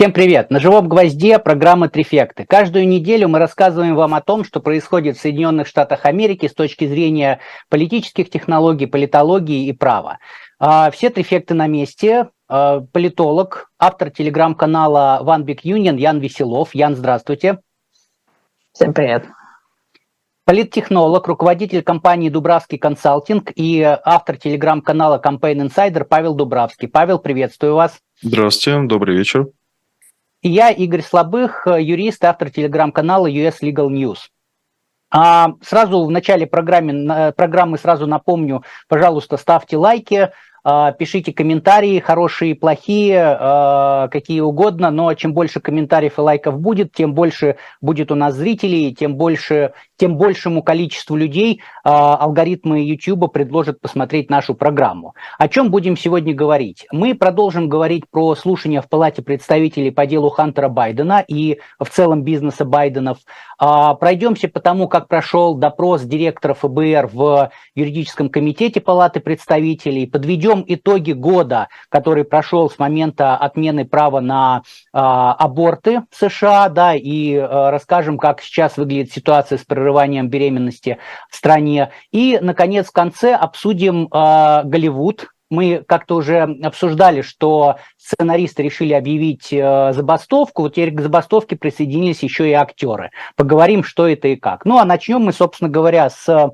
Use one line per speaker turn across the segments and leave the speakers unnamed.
Всем привет! На живом гвозде программа «Трифекты». Каждую неделю мы рассказываем вам о том, что происходит в Соединенных Штатах Америки с точки зрения политических технологий, политологии и права. А, все трифекты на месте. А, политолог, автор телеграм-канала One Big Union Ян Веселов. Ян, здравствуйте.
Всем привет.
Политтехнолог, руководитель компании Дубравский консалтинг и автор телеграм-канала Campaign Insider Павел Дубравский. Павел, приветствую вас.
Здравствуйте, добрый вечер.
И я, Игорь Слабых, юрист, автор телеграм-канала US Legal News. А сразу в начале программы, программы сразу напомню, пожалуйста, ставьте лайки, пишите комментарии, хорошие, плохие, а, какие угодно, но чем больше комментариев и лайков будет, тем больше будет у нас зрителей, тем больше тем большему количеству людей э, алгоритмы YouTube предложат посмотреть нашу программу. О чем будем сегодня говорить? Мы продолжим говорить про слушания в Палате представителей по делу Хантера Байдена и в целом бизнеса Байденов. Пройдемся по тому, как прошел допрос директора ФБР в юридическом комитете Палаты представителей. Подведем итоги года, который прошел с момента отмены права на э, аборты в США, да, и э, расскажем, как сейчас выглядит ситуация с прерыванием беременности в стране. И, наконец, в конце обсудим э, Голливуд. Мы как-то уже обсуждали, что сценаристы решили объявить э, забастовку, вот теперь к забастовке присоединились еще и актеры. Поговорим, что это и как. Ну, а начнем мы, собственно говоря, с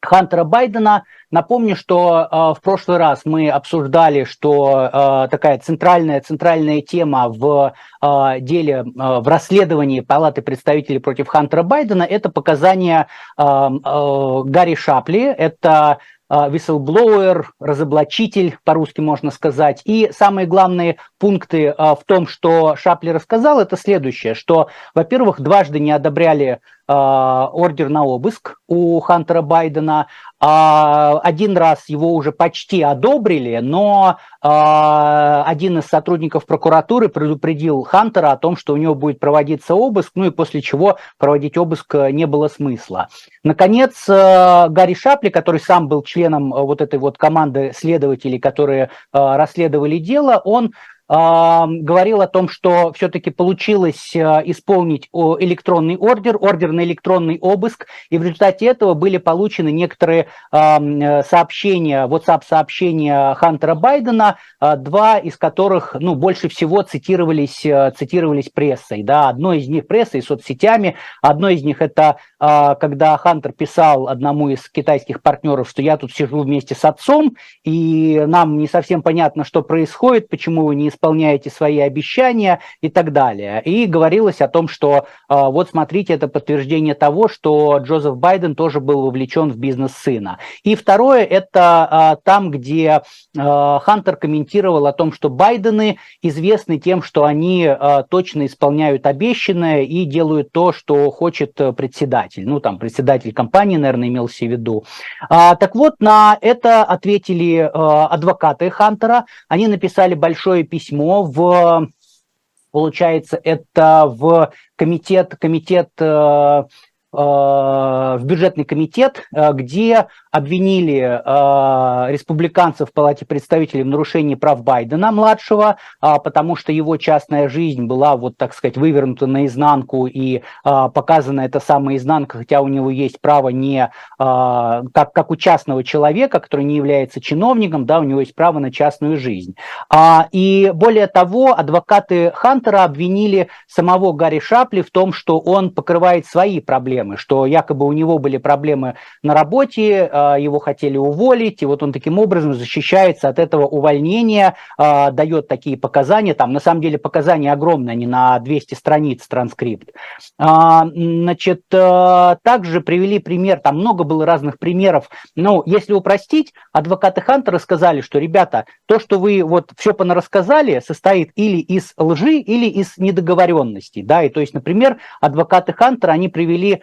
Хантера Байдена. Напомню, что э, в прошлый раз мы обсуждали, что э, такая центральная, центральная тема в э, деле, э, в расследовании Палаты представителей против Хантера Байдена – это показания э, э, Гарри Шапли, это whistleblower, разоблачитель, по-русски можно сказать. И самые главные пункты в том, что Шапли рассказал, это следующее, что, во-первых, дважды не одобряли ордер на обыск у Хантера Байдена, а, один раз его уже почти одобрили, но а, один из сотрудников прокуратуры предупредил Хантера о том, что у него будет проводиться обыск, ну и после чего проводить обыск не было смысла. Наконец, э, Гарри Шапли, который сам был членом э, вот этой вот команды следователей, которые э, расследовали дело, он говорил о том, что все-таки получилось э, исполнить электронный ордер, ордер на электронный обыск, и в результате этого были получены некоторые э, сообщения, WhatsApp-сообщения Хантера Байдена, э, два из которых, ну, больше всего цитировались, цитировались прессой, да, одно из них прессой, соцсетями, одно из них это когда Хантер писал одному из китайских партнеров, что я тут сижу вместе с отцом, и нам не совсем понятно, что происходит, почему вы не исполняете свои обещания и так далее. И говорилось о том, что а, вот смотрите, это подтверждение того, что Джозеф Байден тоже был вовлечен в бизнес сына. И второе, это а, там, где а, Хантер комментировал о том, что Байдены известны тем, что они точно исполняют обещанное и делают то, что хочет председатель. Ну, там, председатель компании, наверное, имелся в виду. Так вот, на это ответили адвокаты Хантера. Они написали большое письмо письмо в, получается, это в комитет, комитет э, в бюджетный комитет, э, где обвинили э, республиканцев в Палате представителей в нарушении прав Байдена младшего, э, потому что его частная жизнь была, вот так сказать, вывернута наизнанку и э, показана эта самая изнанка, хотя у него есть право не э, как, как у частного человека, который не является чиновником, да, у него есть право на частную жизнь. А, и более того, адвокаты Хантера обвинили самого Гарри Шапли в том, что он покрывает свои проблемы, что якобы у него были проблемы на работе, а, его хотели уволить, и вот он таким образом защищается от этого увольнения, а, дает такие показания, там на самом деле показания огромные, они на 200 страниц транскрипт. А, значит, также привели пример, там много было разных примеров, но если упростить, адвокаты Хантера сказали, что, ребята, то, что вы вот все понарассказали, состоит или из лжи, или из недоговоренностей, да, и то есть, например, адвокаты Хантера, они привели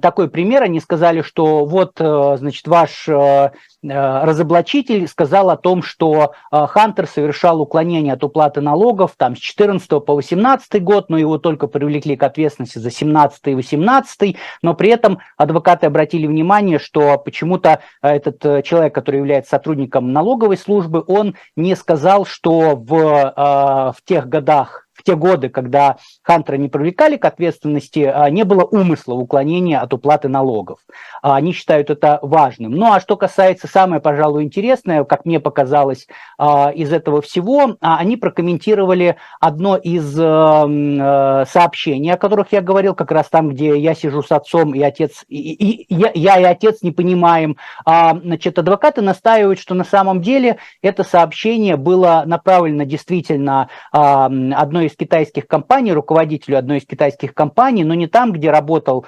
такой пример. Они сказали, что вот, значит, ваш разоблачитель сказал о том, что Хантер совершал уклонение от уплаты налогов там с 14 по 18 год, но его только привлекли к ответственности за 17 и 18, но при этом адвокаты обратили внимание, что почему-то этот человек, который является сотрудником налоговой службы, он не сказал, что в, в тех годах, в те годы, когда Хантера не привлекали к ответственности, не было умысла уклонения от уплаты налогов. А, они считают это важным. Ну а что касается самое, пожалуй, интересное, как мне показалось а, из этого всего, они прокомментировали одно из э, э, сообщений, о которых я говорил, как раз там, где я сижу с отцом и отец, и, и, я, я и отец не понимаем. Значит, адвокаты настаивают, что на самом деле это сообщение было направлено действительно одной из китайских компаний, руководителю одной из китайских компаний, но не там, где работал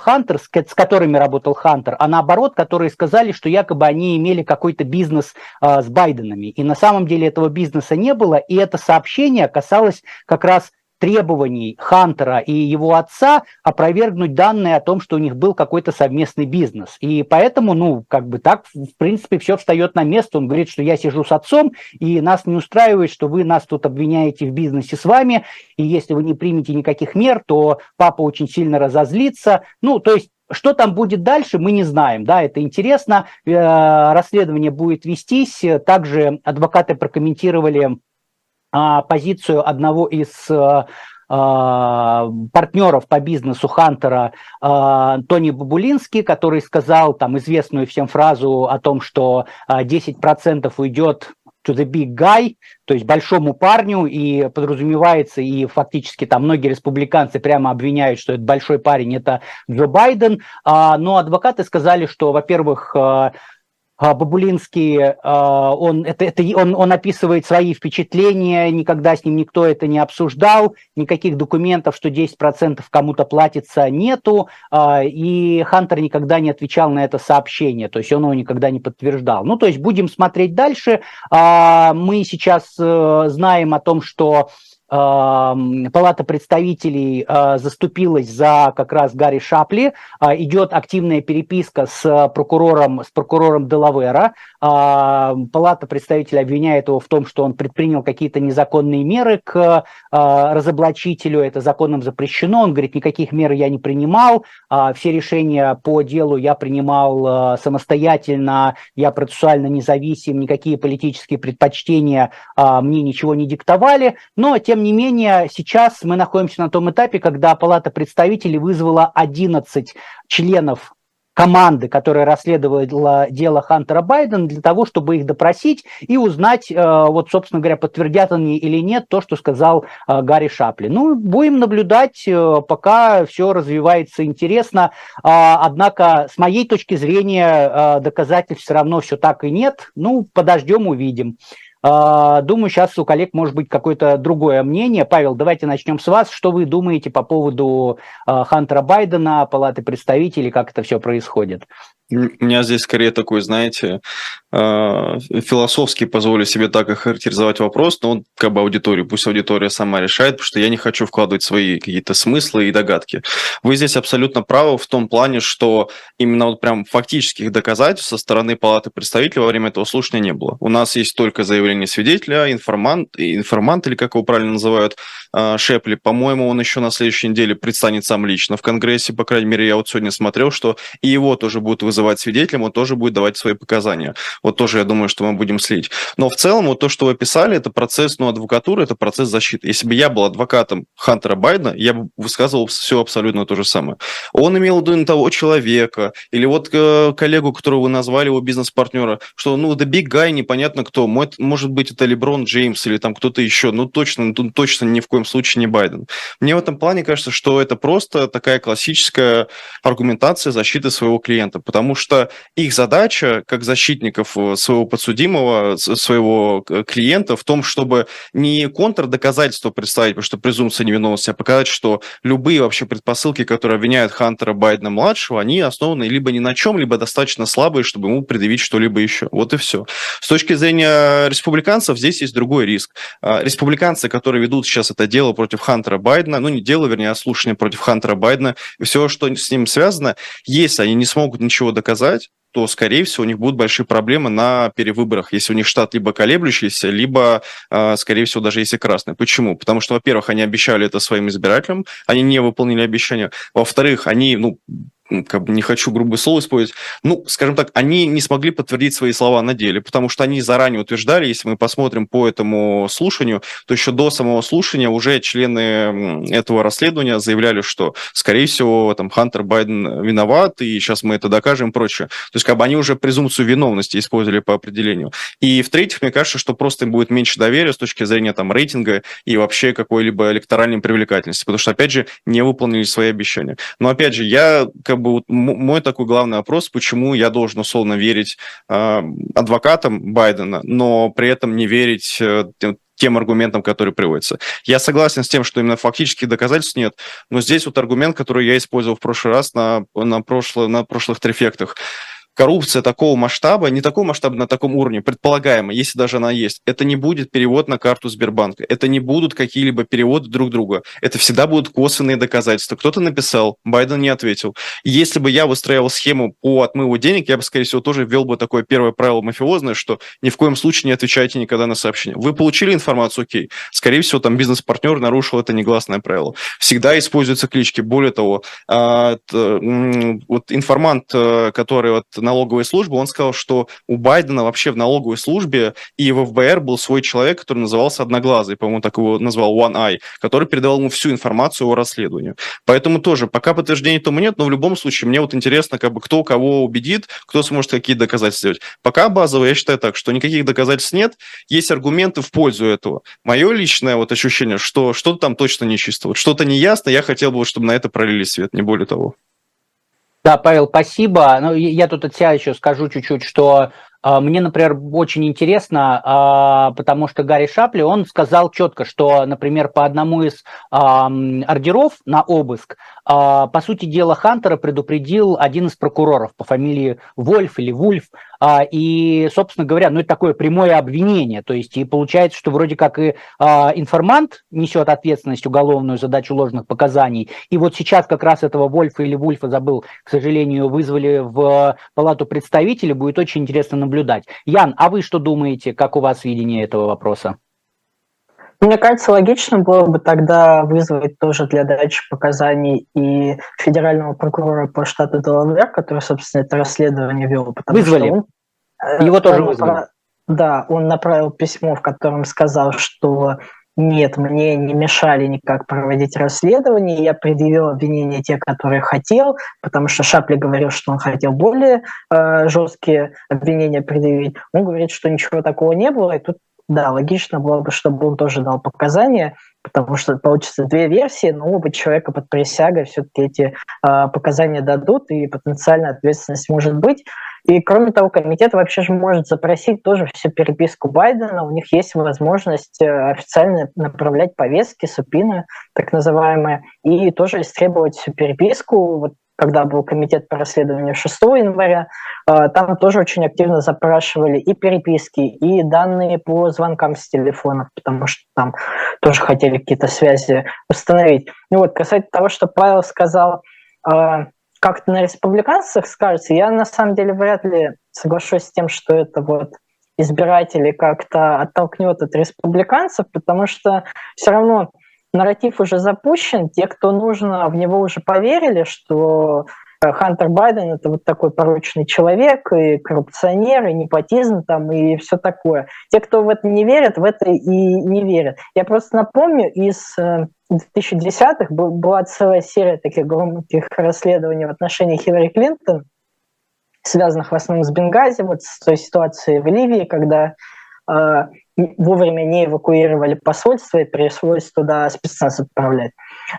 Хантер, с, с которыми работал Хантер, а наоборот, которые сказали, что якобы они имели какой-то бизнес э, с Байденами. И на самом деле этого бизнеса не было, и это сообщение касалось как раз требований Хантера и его отца опровергнуть данные о том, что у них был какой-то совместный бизнес. И поэтому, ну, как бы так, в принципе, все встает на место. Он говорит, что я сижу с отцом, и нас не устраивает, что вы нас тут обвиняете в бизнесе с вами, и если вы не примете никаких мер, то папа очень сильно разозлится. Ну, то есть что там будет дальше, мы не знаем. Да, это интересно. Э, расследование будет вестись. Также адвокаты прокомментировали позицию одного из а, а, партнеров по бизнесу Хантера Тони Бабулинский, который сказал там известную всем фразу о том, что 10% уйдет to the big guy, то есть большому парню, и подразумевается, и фактически там многие республиканцы прямо обвиняют, что этот большой парень это Джо Байден, но адвокаты сказали, что, во-первых, а, Бабулинский, а, он, это, это, он, он описывает свои впечатления, никогда с ним никто это не обсуждал, никаких документов, что 10% кому-то платится, нету, а, и Хантер никогда не отвечал на это сообщение, то есть он его никогда не подтверждал. Ну, то есть будем смотреть дальше. Мы сейчас э, знаем о том, что Палата представителей а, заступилась за как раз Гарри Шапли. А, идет активная переписка с прокурором, с прокурором Делавера. А, Палата представителей обвиняет его в том, что он предпринял какие-то незаконные меры к разоблачителю. Это законом запрещено. Он говорит, никаких мер я не принимал. Все решения по делу я принимал самостоятельно. Я процессуально независим. Никакие политические предпочтения мне ничего не диктовали. Но, тем тем не менее, сейчас мы находимся на том этапе, когда Палата представителей вызвала 11 членов команды, которая расследовала дело Хантера Байдена, для того, чтобы их допросить и узнать, э, вот, собственно говоря, подтвердят они или нет то, что сказал э, Гарри Шапли. Ну, будем наблюдать, э, пока все развивается интересно. А, однако, с моей точки зрения, доказательств все равно все так и нет. Ну, подождем, увидим. А, думаю, сейчас у коллег может быть какое-то другое мнение. Павел, давайте начнем с вас. Что вы думаете по поводу а, Хантера Байдена, Палаты представителей, как это все происходит?
У меня здесь скорее такой, знаете, а, философски позволю себе так охарактеризовать вопрос, но он как бы аудиторию, пусть аудитория сама решает, потому что я не хочу вкладывать свои какие-то смыслы и догадки. Вы здесь абсолютно правы в том плане, что именно вот прям фактических доказательств со стороны Палаты представителей во время этого слушания не было. У нас есть только заявление свидетеля, информант, информант или как его правильно называют, Шепли. По-моему, он еще на следующей неделе предстанет сам лично в Конгрессе, по крайней мере, я вот сегодня смотрел, что и его тоже будут вызывать свидетелем, он тоже будет давать свои показания. Вот тоже я думаю, что мы будем слить. Но в целом вот то, что вы описали, это процесс, ну, адвокатуры, это процесс защиты. Если бы я был адвокатом Хантера Байдена, я бы высказывал все абсолютно то же самое. Он имел в виду того человека, или вот э, коллегу, которого вы назвали, его бизнес-партнера, что, ну, the big guy, непонятно кто, может быть, это Леброн Джеймс или там кто-то еще, ну, точно, ну, точно ни в коем случае не Байден. Мне в этом плане кажется, что это просто такая классическая аргументация защиты своего клиента, потому потому что их задача, как защитников э, своего подсудимого, своего э, клиента, в том, чтобы не контрдоказательство представить, потому что презумпция невиновности, а показать, что любые вообще предпосылки, которые обвиняют Хантера Байдена-младшего, они основаны либо ни на чем, либо достаточно слабые, чтобы ему предъявить что-либо еще. Вот и все. С точки зрения республиканцев здесь есть другой риск. А, республиканцы, которые ведут сейчас это дело против Хантера Байдена, ну не дело, вернее, а слушание против Хантера Байдена, и все, что с ним связано, если они не смогут ничего доказать, то, скорее всего, у них будут большие проблемы на перевыборах, если у них штат либо колеблющийся, либо, а, скорее всего, даже если красный. Почему? Потому что, во-первых, они обещали это своим избирателям, они не выполнили обещания. Во-вторых, они, ну, как бы не хочу грубое слово использовать, ну, скажем так, они не смогли подтвердить свои слова на деле, потому что они заранее утверждали, если мы посмотрим по этому слушанию, то еще до самого слушания уже члены этого расследования заявляли, что, скорее всего, там Хантер Байден виноват, и сейчас мы это докажем и прочее. То есть как бы они уже презумпцию виновности использовали по определению. И в-третьих, мне кажется, что просто им будет меньше доверия с точки зрения там рейтинга и вообще какой-либо электоральной привлекательности, потому что, опять же, не выполнили свои обещания. Но, опять же, я как бы вот мой такой главный вопрос, почему я должен условно верить э, адвокатам Байдена, но при этом не верить э, тем аргументам, которые приводятся. Я согласен с тем, что именно фактических доказательств нет, но здесь вот аргумент, который я использовал в прошлый раз на, на, прошло, на прошлых трефектах коррупция такого масштаба, не такого масштаба на таком уровне, предполагаемо, если даже она есть, это не будет перевод на карту Сбербанка, это не будут какие-либо переводы друг друга, это всегда будут косвенные доказательства. Кто-то написал, Байден не ответил. Если бы я выстраивал схему по отмыву денег, я бы, скорее всего, тоже ввел бы такое первое правило мафиозное, что ни в коем случае не отвечайте никогда на сообщения. Вы получили информацию, окей. Скорее всего, там бизнес-партнер нарушил это негласное правило. Всегда используются клички. Более того, а, вот информант, э, который вот налоговой службы, он сказал, что у Байдена вообще в налоговой службе и в ФБР был свой человек, который назывался Одноглазый, по-моему, так его назвал One Eye, который передавал ему всю информацию о расследовании. Поэтому тоже, пока подтверждений тому нет, но в любом случае мне вот интересно, как бы кто кого убедит, кто сможет какие доказательства сделать. Пока базово я считаю так, что никаких доказательств нет, есть аргументы в пользу этого. Мое личное вот ощущение, что что-то там точно нечисто, вот что-то неясно, я хотел бы, чтобы на это пролили свет, не более того.
Да, Павел, спасибо. Ну, я тут от себя еще скажу чуть-чуть, что э, мне, например, очень интересно, э, потому что Гарри Шапли, он сказал четко, что, например, по одному из ордеров на обыск, по сути дела, Хантера предупредил один из прокуроров по фамилии Вольф или Вульф, а, и, собственно говоря, ну это такое прямое обвинение, то есть и получается, что вроде как и а, информант несет ответственность уголовную задачу ложных показаний, и вот сейчас как раз этого Вольфа или Вульфа, забыл, к сожалению, вызвали в палату представителей, будет очень интересно наблюдать. Ян, а вы что думаете, как у вас видение этого вопроса?
Мне кажется, логично было бы тогда вызвать тоже для дачи показаний и федерального прокурора по штату Делавер, который, собственно, это расследование вел.
Вызвали. Что он, э, Его тоже вызвали.
Да, он направил письмо, в котором сказал, что нет, мне не мешали никак проводить расследование, я предъявил обвинения те, которые хотел, потому что Шапли говорил, что он хотел более э, жесткие обвинения предъявить. Он говорит, что ничего такого не было, и тут да, логично было бы, чтобы он тоже дал показания, потому что получится две версии, но оба человека под присягой все-таки эти э, показания дадут, и потенциальная ответственность может быть. И кроме того, комитет вообще же может запросить тоже всю переписку Байдена. У них есть возможность э, официально направлять повестки, супины, так называемые, и тоже истребовать всю переписку. Вот когда был комитет по расследованию 6 января, э, там тоже очень активно запрашивали и переписки, и данные по звонкам с телефонов, потому что там тоже хотели какие-то связи установить. Ну вот, касательно того, что Павел сказал, э, как-то на республиканцах скажется, я на самом деле вряд ли соглашусь с тем, что это вот избиратели как-то оттолкнет от республиканцев, потому что все равно нарратив уже запущен, те, кто нужно, в него уже поверили, что э, Хантер Байден это вот такой порочный человек, и коррупционер, и непотизм там, и все такое. Те, кто в это не верят, в это и не верят. Я просто напомню, из 2010-х э, была целая серия таких громких расследований в отношении Хиллари Клинтон, связанных в основном с Бенгази, вот с той ситуацией в Ливии, когда вовремя не эвакуировали посольство и пришлось туда спецназ отправлять.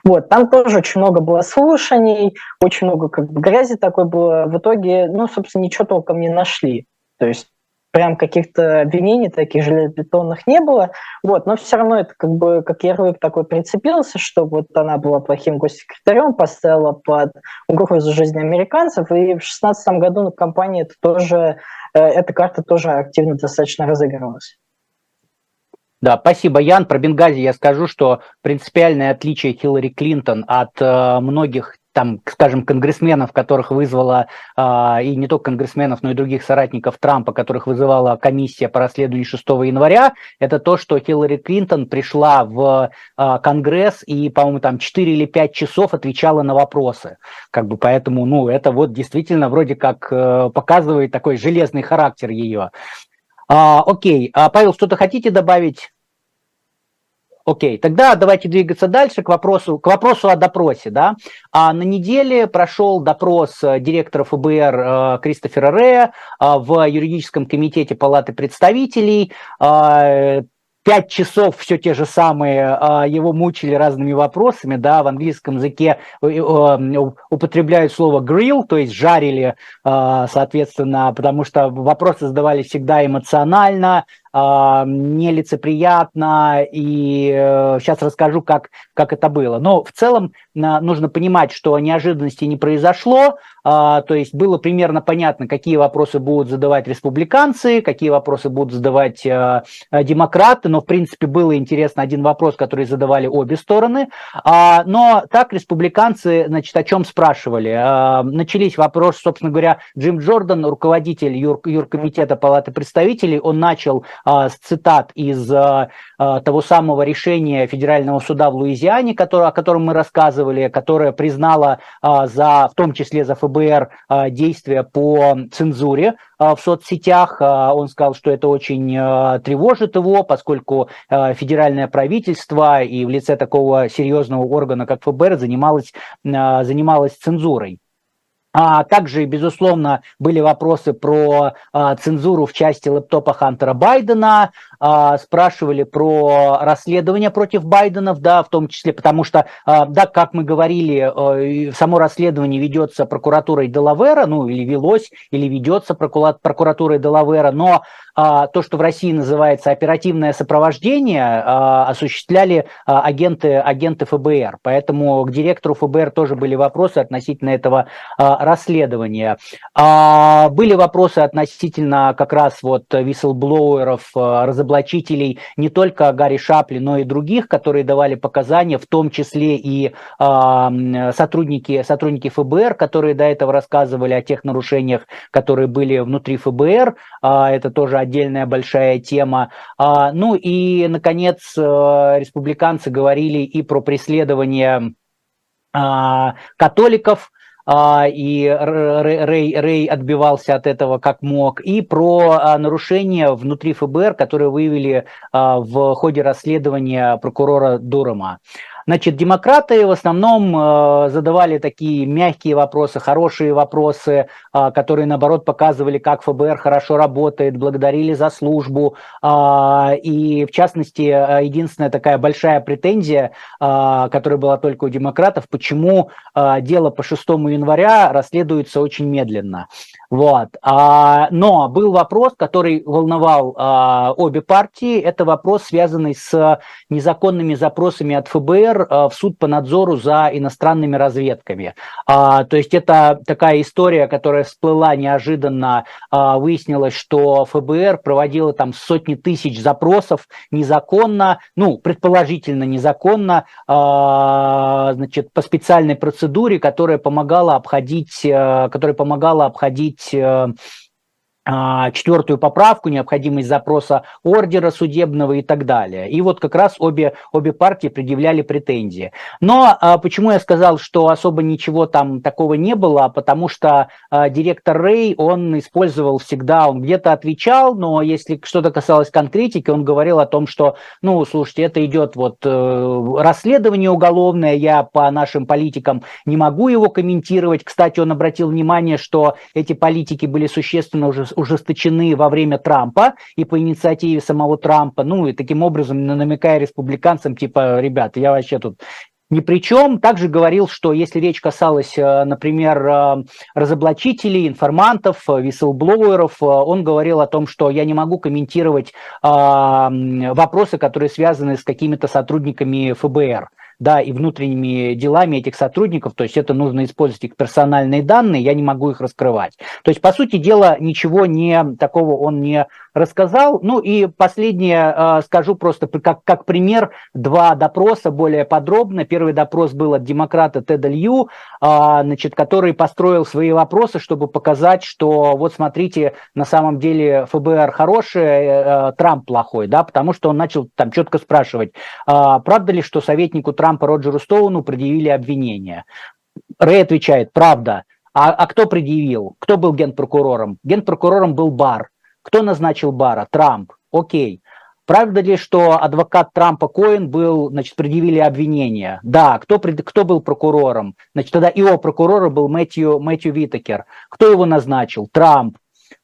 Вот, там тоже очень много было слушаний, очень много как бы грязи такой было. В итоге, ну, собственно, ничего толком не нашли. То есть прям каких-то обвинений таких железобетонных не было, вот, но все равно это как бы как ярлык такой прицепился, что вот она была плохим госсекретарем, поставила под угрозу жизни американцев, и в шестнадцатом году на компании это тоже, э, эта карта тоже активно достаточно разыгрывалась.
Да, спасибо, Ян. Про Бенгази я скажу, что принципиальное отличие Хиллари Клинтон от э, многих там, скажем, конгрессменов, которых вызвала, э, и не только конгрессменов, но и других соратников Трампа, которых вызывала комиссия по расследованию 6 января, это то, что Хиллари Клинтон пришла в э, Конгресс и, по-моему, там 4 или 5 часов отвечала на вопросы. Как бы поэтому, ну, это вот действительно вроде как э, показывает такой железный характер ее. А, окей, а, Павел, что-то хотите добавить? Окей, тогда давайте двигаться дальше к вопросу, к вопросу о допросе. Да? А на неделе прошел допрос э, директора ФБР э, Кристофера Рея э, в юридическом комитете Палаты представителей. Пять часов все те же самые, его мучили разными вопросами, да, в английском языке употребляют слово grill, то есть жарили, соответственно, потому что вопросы задавали всегда эмоционально, нелицеприятно, и сейчас э, расскажу, как, как это было. Но в целом нужно понимать, что неожиданности не произошло, то есть было примерно понятно, какие вопросы будут задавать республиканцы, какие вопросы будут задавать демократы, но в принципе было интересно один вопрос, который задавали обе стороны. Но так республиканцы, значит, о чем спрашивали? Начались вопросы, собственно говоря, Джим Джордан, руководитель юр, юркомитета Палаты представителей, он начал а, с цитат из а, а, того самого решения Федерального суда в Луизиане, который, о котором мы рассказывали, которое признало за, в том числе за ФБР действия по цензуре в соцсетях. Он сказал, что это очень тревожит его, поскольку федеральное правительство и в лице такого серьезного органа, как ФБР, занималось, занималось цензурой. А также, безусловно, были вопросы про а, цензуру в части лэптопа Хантера Байдена, а, спрашивали про расследование против Байденов, да, в том числе, потому что, а, да, как мы говорили, а, само расследование ведется прокуратурой Делавера, ну, или велось, или ведется прокуратурой Делавера, но а, то, что в России называется оперативное сопровождение, а, осуществляли а, агенты, агенты ФБР. Поэтому к директору ФБР тоже были вопросы относительно этого расследования. Были вопросы относительно как раз вот виселблоуеров, разоблачителей не только Гарри Шапли, но и других, которые давали показания, в том числе и сотрудники, сотрудники ФБР, которые до этого рассказывали о тех нарушениях, которые были внутри ФБР. Это тоже отдельная большая тема. А, ну и, наконец, э, республиканцы говорили и про преследование католиков, и Рэй, Рэй отбивался от этого как мог, и про нарушения внутри ФБР, которые выявили в ходе расследования прокурора Дурома. Значит, демократы в основном э, задавали такие мягкие вопросы, хорошие вопросы, э, которые, наоборот, показывали, как ФБР хорошо работает, благодарили за службу. Э, и, в частности, единственная такая большая претензия, которая была только у демократов, почему дело по 6 января расследуется очень медленно. Вот. А, но был вопрос, который волновал а, обе партии. Это вопрос, связанный с незаконными запросами от ФБР а, в суд по надзору за иностранными разведками. А, то есть это такая история, которая всплыла неожиданно. А, выяснилось, что ФБР проводило там сотни тысяч запросов незаконно, ну, предположительно незаконно, а, значит, по специальной процедуре, которая помогала обходить, а, которая помогала обходить Э, а, четвертую поправку, необходимость запроса ордера судебного и так далее. И вот как раз обе, обе партии предъявляли претензии. Но а, почему я сказал, что особо ничего там такого не было? Потому что а, директор Рэй, он использовал всегда, он где-то отвечал, но если что-то касалось конкретики, он говорил о том, что, ну, слушайте, это идет вот э, расследование уголовное, я по нашим политикам не могу его комментировать. Кстати, он обратил внимание, что эти политики были существенно уже ужесточены во время Трампа и по инициативе самого Трампа, ну и таким образом намекая республиканцам, типа, ребята, я вообще тут ни при чем. Также говорил, что если речь касалась, э, например, э, разоблачителей, информантов, виселблоуеров, он говорил о том, что я не могу комментировать вопросы, которые связаны с какими-то сотрудниками ФБР да, и внутренними делами этих сотрудников, то есть это нужно использовать их персональные данные, я не могу их раскрывать. То есть, по сути дела, ничего не такого он не рассказал. Ну и последнее э, скажу просто как, как пример, два допроса более подробно. Первый допрос был от демократа Теда Лью, э, значит, который построил свои вопросы, чтобы показать, что вот смотрите, на самом деле ФБР хороший, э, Трамп плохой, да, потому что он начал там четко спрашивать, правда ли, что советнику Трампа Роджеру Стоуну предъявили обвинения. Рэй отвечает, правда. А, а кто предъявил? Кто был генпрокурором? Генпрокурором был Бар. Кто назначил Бара? Трамп. Окей. Правда ли, что адвокат Трампа Коин был, значит, предъявили обвинения? Да. Кто, кто был прокурором? Значит, тогда его прокурором был Мэтью, Мэтью Витакер. Кто его назначил? Трамп.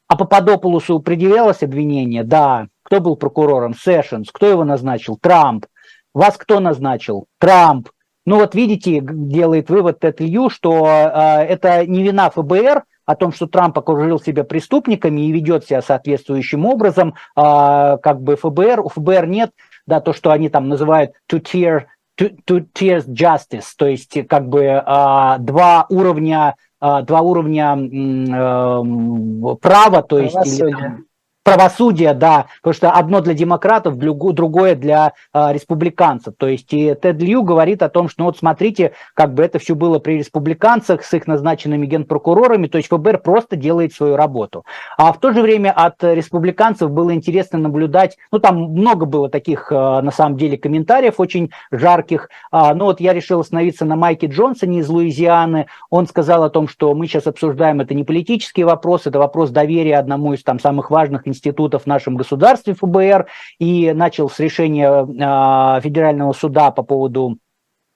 А по Пападополусу предъявлялось обвинение? Да. Кто был прокурором? Сэшенс. Кто его назначил? Трамп. Вас кто назначил? Трамп. Ну вот видите, делает вывод Тед Лью, что э, это не вина ФБР, о том, что Трамп окружил себя преступниками и ведет себя соответствующим образом, а, как бы ФБР, у ФБР нет, да, то, что они там называют two-tier two, two tiers justice, то есть как бы а, два уровня а, два уровня э, права, то есть или, там, правосудия, да, потому что одно для демократов, другое для э, республиканцев. То есть и Тед Лью говорит о том, что ну, вот смотрите, как бы это все было при республиканцах с их назначенными генпрокурорами, то есть ФБР просто делает свою работу. А в то же время от республиканцев было интересно наблюдать, ну там много было таких э, на самом деле комментариев очень жарких, э, но вот я решил остановиться на Майке Джонсоне из Луизианы, он сказал о том, что мы сейчас обсуждаем это не политические вопросы, это вопрос доверия одному из там самых важных институтов в нашем государстве ФБР и начал с решения а, федерального суда по поводу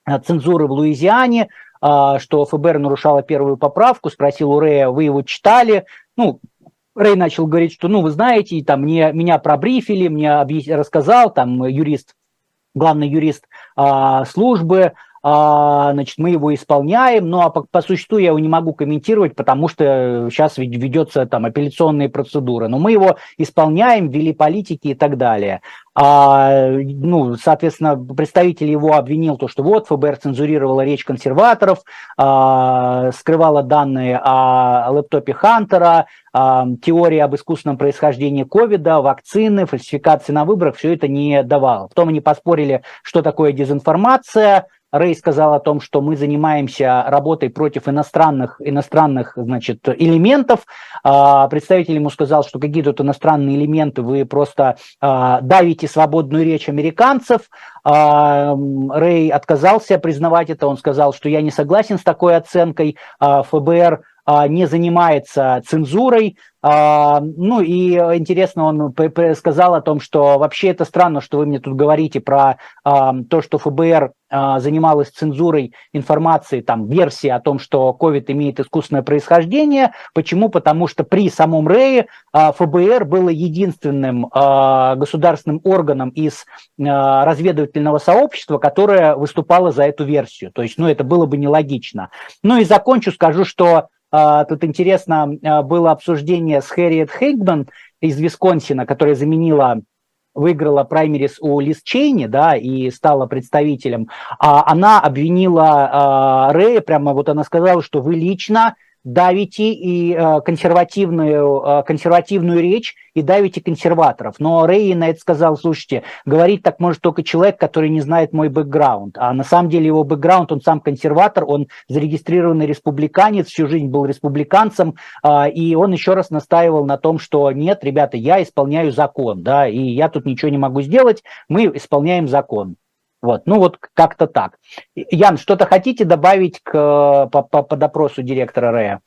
а, цензуры в Луизиане, а, что ФБР нарушало первую поправку, спросил у Рэя, вы его читали? Ну, Рэй начал говорить, что, ну, вы знаете, там мне, меня пробрифили, мне рассказал там юрист, главный юрист а, службы, а, значит, мы его исполняем, ну а по, по существу я его не могу комментировать, потому что сейчас ведется там апелляционные процедуры, но мы его исполняем, ввели политики и так далее. А, ну, соответственно, представитель его обвинил то, что вот ФБР цензурировала речь консерваторов, а, скрывала данные о лэптопе Хантера, а, теории об искусственном происхождении ковида, вакцины, фальсификации на выборах, все это не давало. Потом они поспорили, что такое дезинформация, Рэй сказал о том, что мы занимаемся работой против иностранных, иностранных значит, элементов. А, представитель ему сказал, что какие тут иностранные элементы, вы просто а, давите свободную речь американцев. А, Рэй отказался признавать это, он сказал, что я не согласен с такой оценкой. ФБР не занимается цензурой. А, ну и интересно, он сказал о том, что вообще это странно, что вы мне тут говорите про а, то, что ФБР занималась цензурой информации, там, версии о том, что COVID имеет искусственное происхождение. Почему? Потому что при самом Рэе ФБР было единственным государственным органом из разведывательного сообщества, которое выступало за эту версию. То есть, ну, это было бы нелогично. Ну и закончу, скажу, что а, тут интересно а, было обсуждение с Хэрриет Хейгман из Висконсина, которая заменила выиграла праймерис у Лиз Чейни, да, и стала представителем, а она обвинила э, Рэя, прямо вот она сказала, что вы лично давите и э, консервативную, э, консервативную речь и давите консерваторов. Но Рэй на это сказал, слушайте, говорить так может только человек, который не знает мой бэкграунд. А на самом деле его бэкграунд, он сам консерватор, он зарегистрированный республиканец, всю жизнь был республиканцем, э, и он еще раз настаивал на том, что нет, ребята, я исполняю закон, да, и я тут ничего не могу сделать, мы исполняем закон. Вот, ну вот как-то так. Ян, что-то хотите добавить к, по, по, по допросу директора РЭя?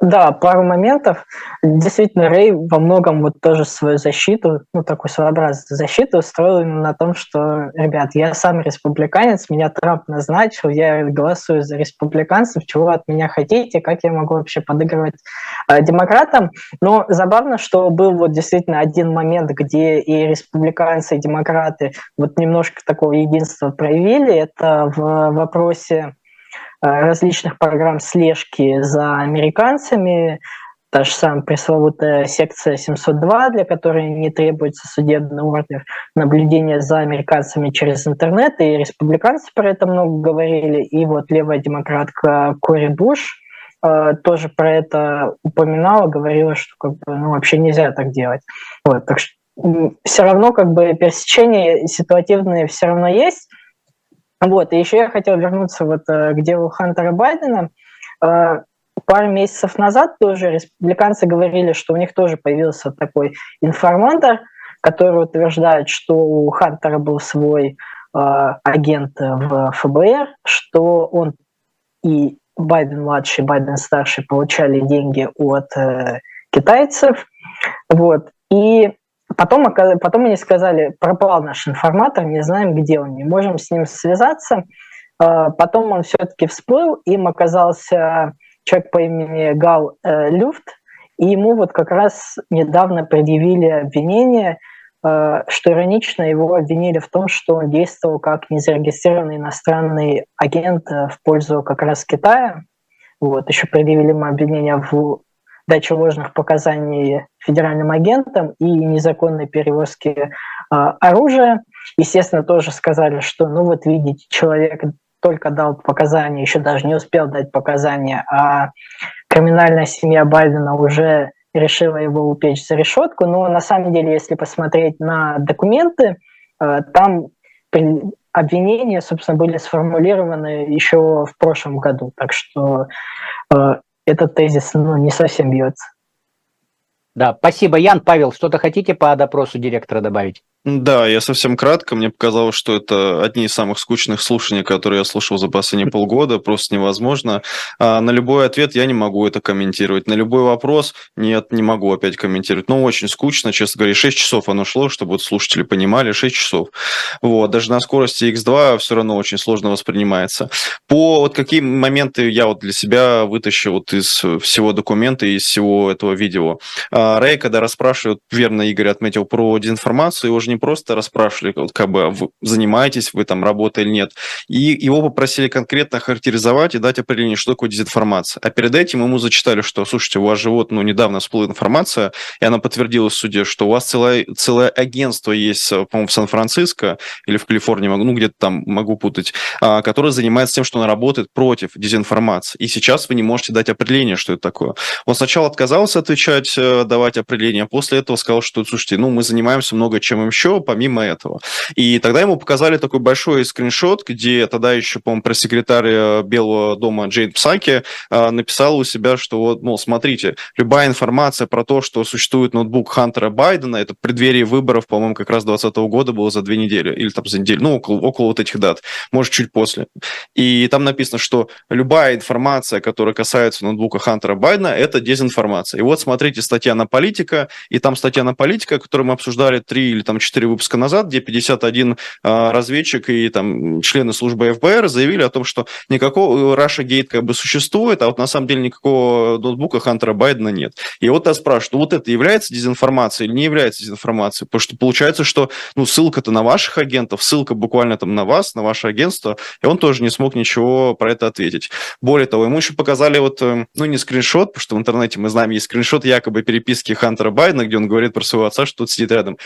Да, пару моментов. Действительно, Рэй во многом вот тоже свою защиту, ну, такую своеобразную защиту устроил на том, что, ребят, я сам республиканец, меня Трамп назначил, я голосую за республиканцев, чего от меня хотите, как я могу вообще подыгрывать э, демократам. Но забавно, что был вот действительно один момент, где и республиканцы, и демократы вот немножко такого единства проявили, это в вопросе различных программ слежки за американцами, та же самая пресловутая секция 702, для которой не требуется судебный ордер, наблюдение за американцами через интернет, и республиканцы про это много говорили, и вот левая демократка Кори Буш э, тоже про это упоминала, говорила, что как бы, ну, вообще нельзя так делать. Вот, так что все равно как бы пересечения ситуативные все равно есть, вот, и еще я хотел вернуться вот э, к делу Хантера Байдена. Э, пару месяцев назад тоже республиканцы говорили, что у них тоже появился такой информатор, который утверждает, что у Хантера был свой э, агент в ФБР, что он и Байден-младший, Байден-старший получали деньги от китайцев. Вот. И Потом, потом они сказали, пропал наш информатор, не знаем, где он, не можем с ним связаться. А, потом он все-таки всплыл, им оказался человек по имени Гал э, Люфт, и ему вот как раз недавно предъявили обвинение, э, что иронично, его обвинили в том, что он действовал как незарегистрированный иностранный агент э, в пользу как раз Китая. Вот, еще предъявили ему обвинение в дачи ложных показаний федеральным агентам и незаконной перевозки э, оружия. Естественно, тоже сказали, что, ну вот видите, человек только дал показания, еще даже не успел дать показания, а криминальная семья Байдена уже решила его упечь за решетку. Но на самом деле, если посмотреть на документы, э, там обвинения, собственно, были сформулированы еще в прошлом году. Так что э, этот тезис ну, не совсем бьется.
Да, спасибо, Ян. Павел, что-то хотите по допросу директора добавить?
Да, я совсем кратко. Мне показалось, что это одни из самых скучных слушаний, которые я слушал за последние полгода. Просто невозможно. А на любой ответ я не могу это комментировать. На любой вопрос нет, не могу опять комментировать. Ну, очень скучно, честно говоря. 6 часов оно шло, чтобы вот слушатели понимали. 6 часов. Вот. Даже на скорости X2 все равно очень сложно воспринимается. По вот какие моменты я вот для себя вытащил вот из всего документа, из всего этого видео. А, Рэй, когда расспрашивают, верно Игорь отметил, про дезинформацию, его же не просто расспрашивали, вот, как бы, вы занимаетесь вы там работой или нет. И его попросили конкретно характеризовать и дать определение, что такое дезинформация. А перед этим ему зачитали, что, слушайте, у вас же вот, ну, недавно всплыла информация, и она подтвердилась в суде, что у вас целое, целое агентство есть, по-моему, в Сан-Франциско или в Калифорнии, ну, где-то там могу путать, а, которое занимается тем, что оно работает против дезинформации. И сейчас вы не можете дать определение, что это такое. Он сначала отказался отвечать, э, давать определение, а после этого сказал, что, слушайте, ну, мы занимаемся много чем еще, помимо этого. И тогда ему показали такой большой скриншот, где тогда еще, по-моему, пресс-секретарь э, Белого дома Джейн Псаки э, написал у себя, что вот, мол, смотрите, любая информация про то, что существует ноутбук Хантера Байдена, это в преддверии выборов, по-моему, как раз 2020 года было за две недели, или там за неделю, ну, около, около вот этих дат, может, чуть после. И там написано, что любая информация, которая касается ноутбука Хантера Байдена, это дезинформация. И вот смотрите статья на политика, и там статья на политика, которую мы обсуждали три или там 4 выпуска назад, где 51 а, разведчик и там члены службы ФБР заявили о том, что никакого Russia Gate как бы существует, а вот на самом деле никакого ноутбука Хантера Байдена нет. И вот я спрашиваю, ну вот это является дезинформацией или не является дезинформацией? Потому что получается, что ну, ссылка-то на ваших агентов, ссылка буквально там на вас, на ваше агентство, и он тоже не смог ничего про это ответить. Более того, ему еще показали вот, э, ну не скриншот, потому что в интернете мы знаем, есть скриншот якобы переписки Хантера Байдена, где он говорит про своего отца, что тут сидит рядом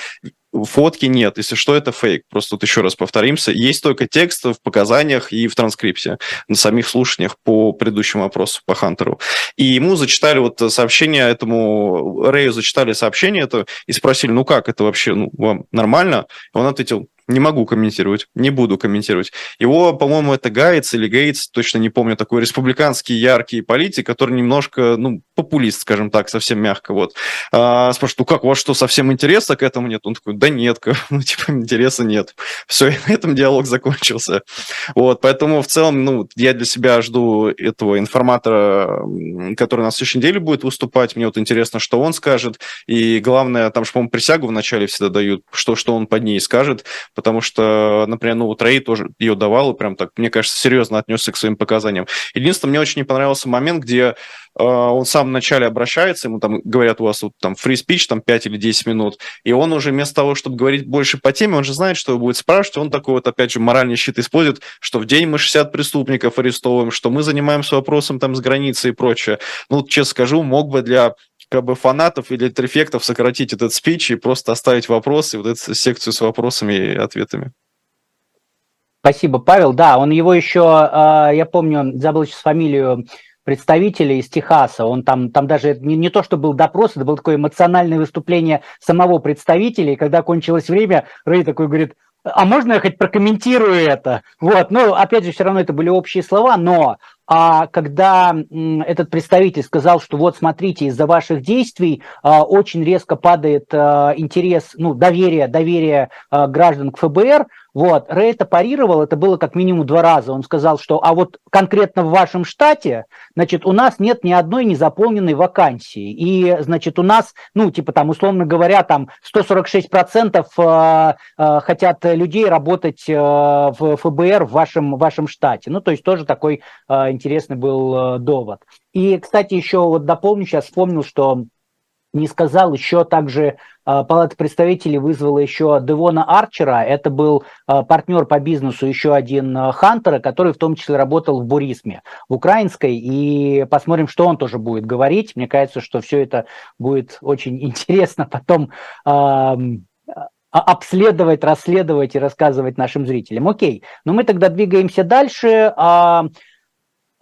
фотки нет. Если что, это фейк. Просто тут еще раз повторимся. Есть только текст в показаниях и в транскрипте на самих слушаниях по предыдущему вопросу, по Хантеру. И ему зачитали вот сообщение этому, Рэю зачитали сообщение это и спросили, ну как, это вообще ну, вам нормально? И он ответил, Не могу комментировать, не буду комментировать. Его, по-моему, это Гайц или Гейтс, точно не помню, такой республиканский яркий политик, который немножко, ну, популист, скажем так, совсем мягко, вот. А, спрашивает, ну как, у вас что, совсем интереса к этому нет? Он такой, да нет, ну, типа, интереса нет. Все, и на этом диалог закончился. Вот, поэтому в целом, ну, я для себя жду этого информатора, который на следующей неделе будет выступать. Мне вот интересно, что он скажет. И главное, там же, по-моему, присягу вначале всегда дают, что, что он под ней скажет потому что, например, ну, вот Рэй тоже ее давал и прям так, мне кажется, серьезно отнесся к своим показаниям. Единственное, мне очень не понравился момент, где э, он сам вначале обращается, ему там говорят, у вас вот там free speech, там 5 или 10 минут, и он уже вместо того, чтобы говорить больше по теме, он же знает, что его будет спрашивать, он такой вот, опять же, моральный щит использует, что в день мы 60 преступников арестовываем, что мы занимаемся вопросом там с границей и прочее. Ну, честно скажу, мог бы для как бы фанатов или трефектов сократить этот спич и просто оставить вопросы, вот эту секцию с вопросами и ответами.
Спасибо, Павел. Да, он его еще, а, я помню, забыл сейчас фамилию представителя из Техаса. Он там, там даже не, не то, что был допрос, это было такое эмоциональное выступление самого представителя. И когда кончилось время, Рэй такой говорит, а можно я хоть прокомментирую это? Вот, ну, опять же, все равно это были общие слова, но а когда этот представитель сказал, что вот смотрите, из-за ваших действий а, очень резко падает а, интерес, ну, доверие, доверие а, граждан к ФБР, вот, Рэй это парировал, это было как минимум два раза. Он сказал, что а вот конкретно в вашем штате, значит, у нас нет ни одной незаполненной вакансии. И, значит, у нас, ну, типа там, условно говоря, там 146% э, э, хотят людей работать э, в ФБР в вашем, в вашем штате. Ну, то есть тоже такой интересный был довод. И, кстати, еще вот дополню, сейчас вспомнил, что не сказал, еще также а, Палата представителей вызвала еще Девона Арчера, это был а, партнер по бизнесу, еще один а, Хантера, который в том числе работал в Бурисме, в украинской, и посмотрим, что он тоже будет говорить. Мне кажется, что все это будет очень интересно потом обследовать, расследовать и рассказывать нашим зрителям. Окей, но мы тогда двигаемся дальше.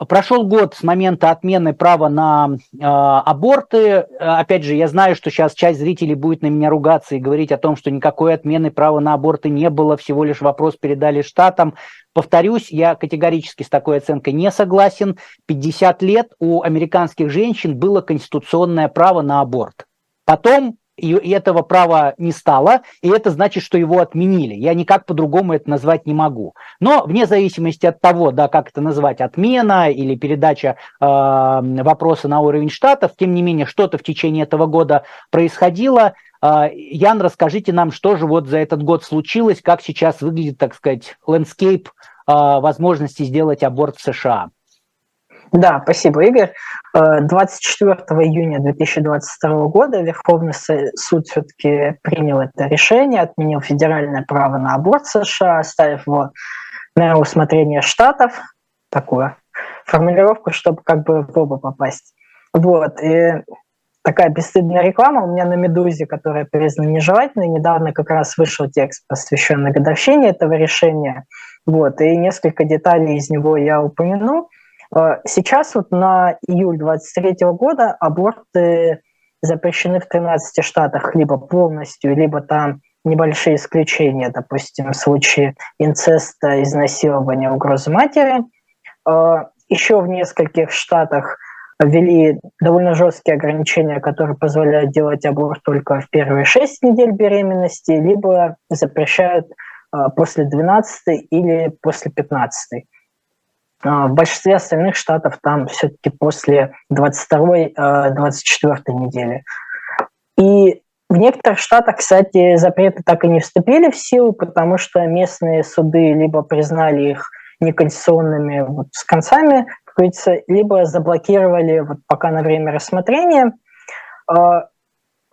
Прошел год с момента отмены права на э, аборты. Опять же, я знаю, что сейчас часть зрителей будет на меня ругаться и говорить о том, что никакой отмены права на аборты не было, всего лишь вопрос передали штатам. Повторюсь, я категорически с такой оценкой не согласен. 50 лет у американских женщин было конституционное право на аборт. Потом и, этого права не стало, и это значит, что его отменили. Я никак по-другому это назвать не могу. Но вне зависимости от того, да, как это назвать, отмена или передача э, вопроса на уровень штатов, тем не менее, что-то в течение этого года происходило. Э, Ян, расскажите нам, что же вот за этот год случилось, как сейчас выглядит, так сказать, landscape э, возможности сделать аборт в США.
Да, спасибо, Игорь. 24 э, июня 2022 года Верховный суд все-таки принял это решение, отменил федеральное право на аборт США, оставив его на усмотрение штатов, такую формулировку, чтобы как бы в оба попасть. Вот, и такая бесстыдная реклама у меня на «Медузе», которая признана нежелательной. Недавно как раз вышел текст, посвященный годовщине этого решения. Вот, и несколько деталей из него я упомяну. Э, сейчас вот на июль 23 года аборты запрещены в 13 штатах либо полностью, либо там небольшие исключения, допустим, в случае инцеста, изнасилования, угрозы матери. Э, Еще в нескольких штатах ввели довольно жесткие ограничения, которые позволяют делать аборт только в первые 6 недель беременности, либо запрещают э, после 12 или после 15. А, в большинстве остальных штатов там все-таки после 22-24 э, недели. И в некоторых штатах, кстати, запреты так и не вступили в силу, потому что местные суды либо признали их неконституционными вот, с концами, как говорится, либо заблокировали вот, пока на время рассмотрения.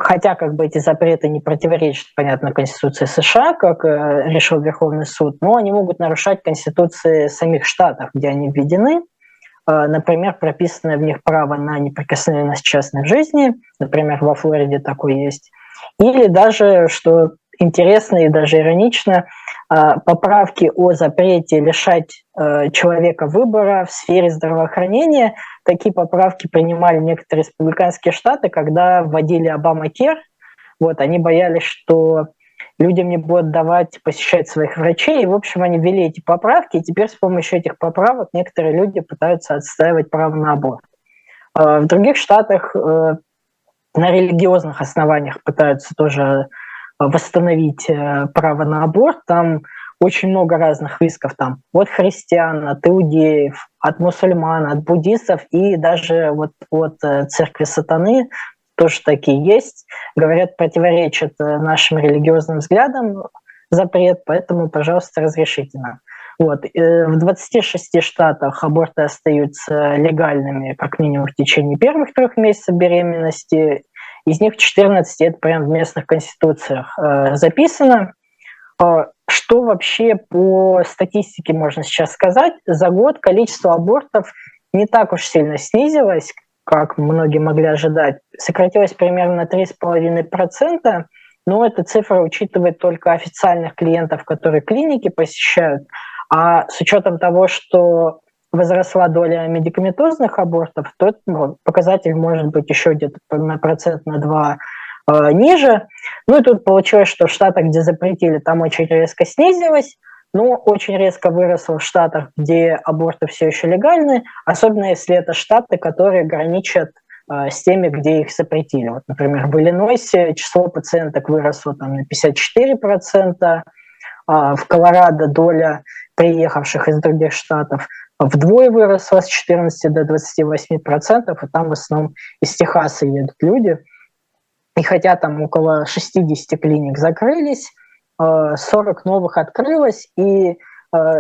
Хотя как бы эти запреты не противоречат, понятно, Конституции США, как э, решил Верховный суд, но они могут нарушать Конституции самих штатов, где они введены. Э, например, прописанное в них право на неприкосновенность частной жизни, например, во Флориде такое есть. Или даже, что интересно и даже иронично, э, поправки о запрете лишать человека выбора в сфере здравоохранения такие поправки принимали некоторые республиканские штаты, когда вводили Обама Кер. Вот, они боялись, что людям не будут давать посещать своих врачей. И, в общем, они ввели эти поправки, и теперь с помощью этих поправок некоторые люди пытаются отстаивать право на аборт. В других штатах на религиозных основаниях пытаются тоже восстановить право на аборт. Там очень много разных рисков там от христиан, от иудеев, от мусульман, от буддистов и даже вот от э, церкви сатаны тоже такие есть. Говорят, противоречат э, нашим религиозным взглядам запрет, поэтому, пожалуйста, разрешите нам. Вот. Э, в 26 штатах аборты остаются легальными как минимум в течение первых трех месяцев беременности. Из них 14 это прямо в местных конституциях записано. Что вообще по статистике можно сейчас сказать? За год количество абортов не так уж сильно снизилось, как многие могли ожидать. Сократилось примерно на 3,5%, но эта цифра учитывает только официальных клиентов, которые клиники посещают. А с учетом того, что возросла доля медикаментозных абортов, то этот ну, показатель может быть еще где-то на процент на 2 Э, ниже. Ну и тут получилось, что в штатах, где запретили, там очень резко снизилось, но очень резко выросло в штатах, где аборты все еще легальны, особенно если это штаты, которые граничат э, с теми, где их запретили. Вот, например, в Иллинойсе число пациенток выросло там, на 54%, а в Колорадо доля приехавших из других штатов вдвое выросла с 14 до 28%, и там в основном из Техаса едут люди – и хотя там около 60 клиник закрылись, 40 э, новых открылось, и э,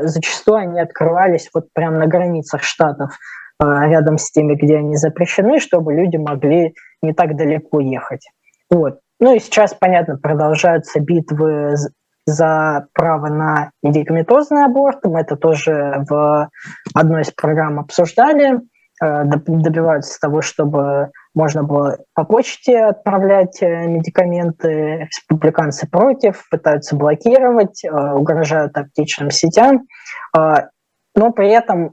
зачастую они открывались вот прямо на границах штатов, э, рядом с теми, где они запрещены, чтобы люди могли не так далеко ехать. Вот. Ну и сейчас, понятно, продолжаются битвы за право на медикаментозный аборт. Мы это тоже в одной из программ обсуждали. Добиваются того, чтобы можно было по почте отправлять э, медикаменты, республиканцы против, пытаются блокировать, э, угрожают аптечным сетям, а, но при этом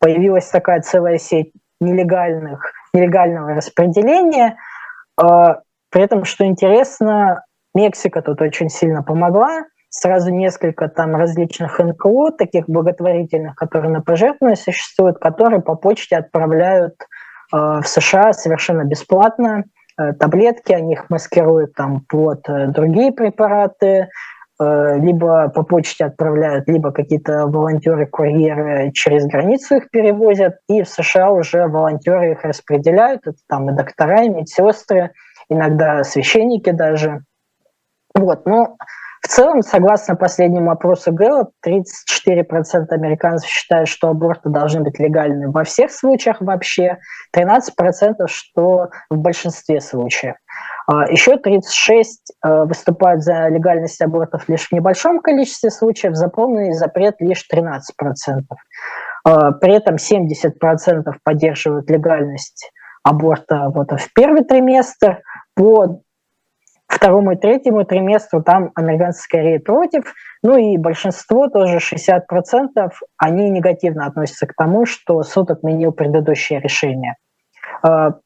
появилась такая целая сеть нелегальных, нелегального распределения. При этом, что интересно, Мексика тут очень сильно помогла, сразу несколько там различных НКО, таких благотворительных, которые на пожертвования существуют, которые по почте отправляют Э, в США совершенно бесплатно. Э, таблетки, они их маскируют там под э, другие препараты, либо по почте отправляют, либо какие-то волонтеры-курьеры через границу их перевозят, и в США уже волонтеры их распределяют, это там и доктора, и медсестры, иногда священники даже. Вот, но в целом, согласно последнему опросу Gallup, 34% американцев считают, что аборты должны быть легальны во всех случаях вообще, 13% что в большинстве случаев. А, Еще 36 э, выступают за легальность абортов лишь в небольшом количестве случаев, за полный запрет лишь 13%. А, при этом 70% поддерживают легальность аборта вот в первый триместр, по второму и третьему триместру там американцы скорее против, ну и большинство, тоже 60%, они негативно относятся к тому, что суд отменил предыдущее решение. А,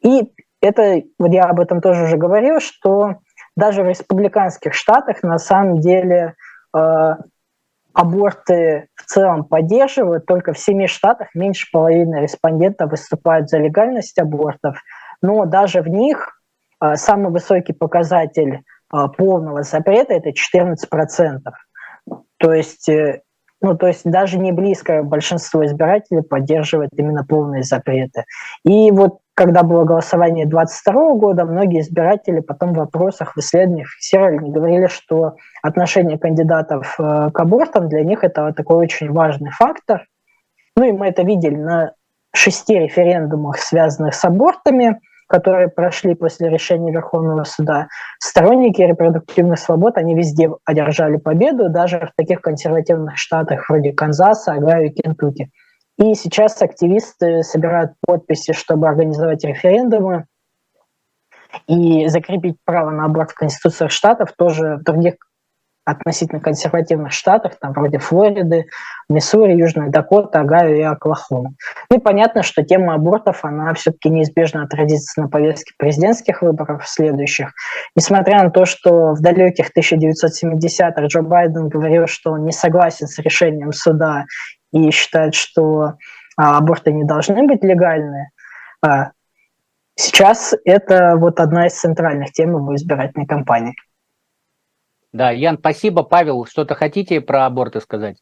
и это, вот я об этом тоже уже говорил, что даже в республиканских штатах на самом деле а, аборты в целом поддерживают, только в семи штатах меньше половины респондентов выступают за легальность абортов, но даже в них самый высокий показатель а, полного запрета – это 14%. То есть, э, ну, то есть даже не близко большинство избирателей поддерживает именно полные запреты. И вот когда было голосование 2022 года, многие избиратели потом в вопросах, в исследованиях фиксировали, говорили, что отношение кандидатов э, к абортам для них это такой очень важный фактор. Ну и мы это видели на шести референдумах, связанных с абортами – которые прошли после решения Верховного суда, сторонники репродуктивных свобод, они везде одержали победу, даже в таких консервативных штатах вроде Канзаса, Агаю и Кентукки. И сейчас активисты собирают подписи, чтобы организовать референдумы и закрепить право на аборт в конституциях штатов тоже в других относительно консервативных штатах, там вроде Флориды, Миссури, Южная Дакота, Огайо и Оклахома. Ну и понятно, что тема абортов, она все-таки неизбежно отразится на повестке президентских выборов следующих. Несмотря на то, что в далеких 1970-х Джо Байден говорил, что он не согласен с решением суда и считает, что а, аборты не должны быть легальны, а, сейчас это вот одна из центральных тем его избирательной кампании.
Да, Ян, спасибо. Павел, что-то хотите про аборты сказать?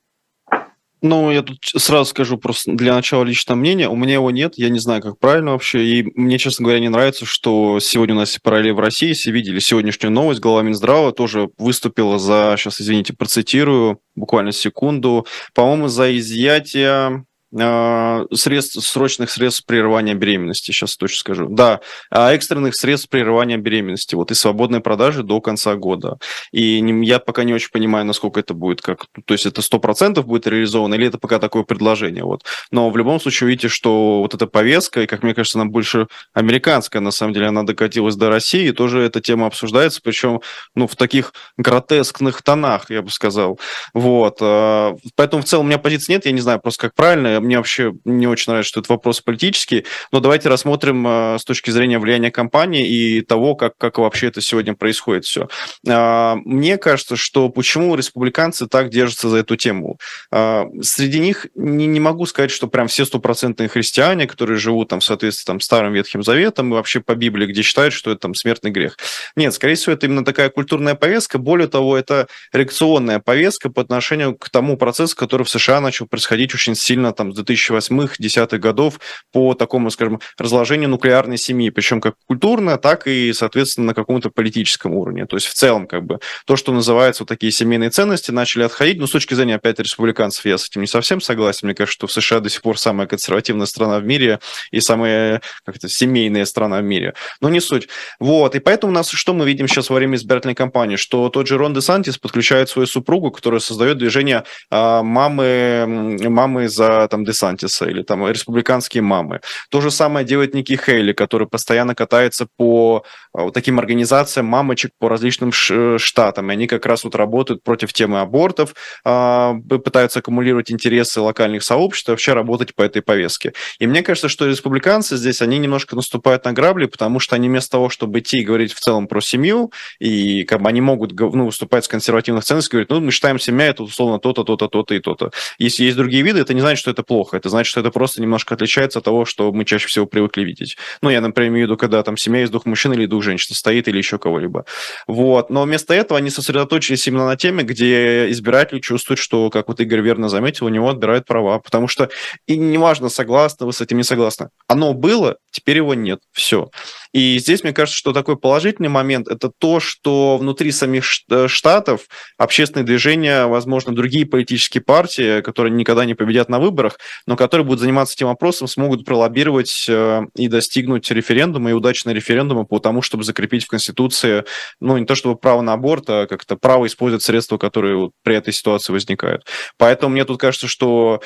Ну, я тут сразу скажу просто для начала личное мнение. У меня его нет, я не знаю, как правильно вообще. И мне, честно говоря, не нравится, что сегодня у нас параллель в России, все видели сегодняшнюю новость, глава Минздрава тоже выступила за, сейчас, извините, процитирую, буквально секунду, по-моему, за изъятие средств, срочных средств прерывания беременности, сейчас точно скажу. Да, а, экстренных средств прерывания беременности, вот и свободной продажи до конца года. И я пока не очень понимаю, насколько это будет, как, то есть это 100% будет реализовано, или это пока такое предложение. Вот. Но в любом случае видите, что вот эта повестка, и, как мне кажется, она больше американская, на самом деле, она докатилась до России, и тоже эта тема обсуждается, причем ну, в таких гротескных тонах, я бы сказал. Вот. А, поэтому в целом у меня позиции нет, я не знаю просто как правильно, мне вообще не очень нравится, что это вопрос политический, но давайте рассмотрим э, с точки зрения влияния компании и того, как, как вообще это сегодня происходит все. Э, мне кажется, что почему республиканцы так держатся за эту тему. Э, среди них не, не могу сказать, что прям все стопроцентные христиане, которые живут там в соответствии там, старым Ветхим Заветом и вообще по Библии, где считают, что это там смертный грех. Нет, скорее всего, это именно такая культурная повестка. Более того, это реакционная повестка по отношению к тому процессу, который в США начал происходить очень сильно там с 2008-2010 годов по такому, скажем, разложению нуклеарной семьи, причем как культурно, так и, соответственно, на каком-то политическом уровне. То есть в целом, как бы, то, что называется вот такие семейные ценности, начали отходить. Но с точки зрения, опять, республиканцев, я с этим не совсем согласен. Мне кажется, что в США до сих пор самая консервативная страна в мире и самая как-то семейная страна в мире. Но не суть. Вот. И поэтому у нас что мы видим сейчас во время избирательной кампании? Что тот же Рон де Сантис подключает свою супругу, которая создает движение а, мамы, мамы за там, Десантиса или там республиканские мамы. То же самое делает Ники Хейли, который постоянно катается по а, вот таким организациям мамочек по различным штатам. И они как раз вот работают против темы абортов, а, пытаются аккумулировать интересы локальных сообществ, вообще работать по этой повестке. И мне кажется, что республиканцы здесь, они немножко наступают на грабли, потому что они вместо того, чтобы идти и говорить в целом про семью, и как бы они могут ну, выступать с консервативных ценностей, говорить, ну, мы считаем семья, это условно то-то, то-то, то-то и то-то. Если есть другие виды, это не значит, что это плохо. Это значит, что это просто немножко отличается от того, что мы чаще всего привыкли видеть. Ну, я, например, имею в виду, когда там семья из двух мужчин или двух женщин стоит или еще кого-либо. Вот. Но вместо этого они сосредоточились именно на теме, где избиратели чувствуют, что, как вот Игорь верно заметил, у него отбирают права. Потому что, и неважно, согласны вы с этим, не согласны. Оно было, теперь его нет. Все. И здесь, мне кажется, что такой положительный момент – это то, что внутри самих э, штатов общественные движения, возможно, другие политические партии, которые никогда не победят на выборах, но которые будут заниматься этим вопросом, смогут пролоббировать э, и достигнуть референдума и удачного референдума по тому, чтобы закрепить в Конституции, ну, не то чтобы право на аборт, а как-то право использовать средства, которые вот при этой ситуации возникают. Поэтому мне тут кажется, что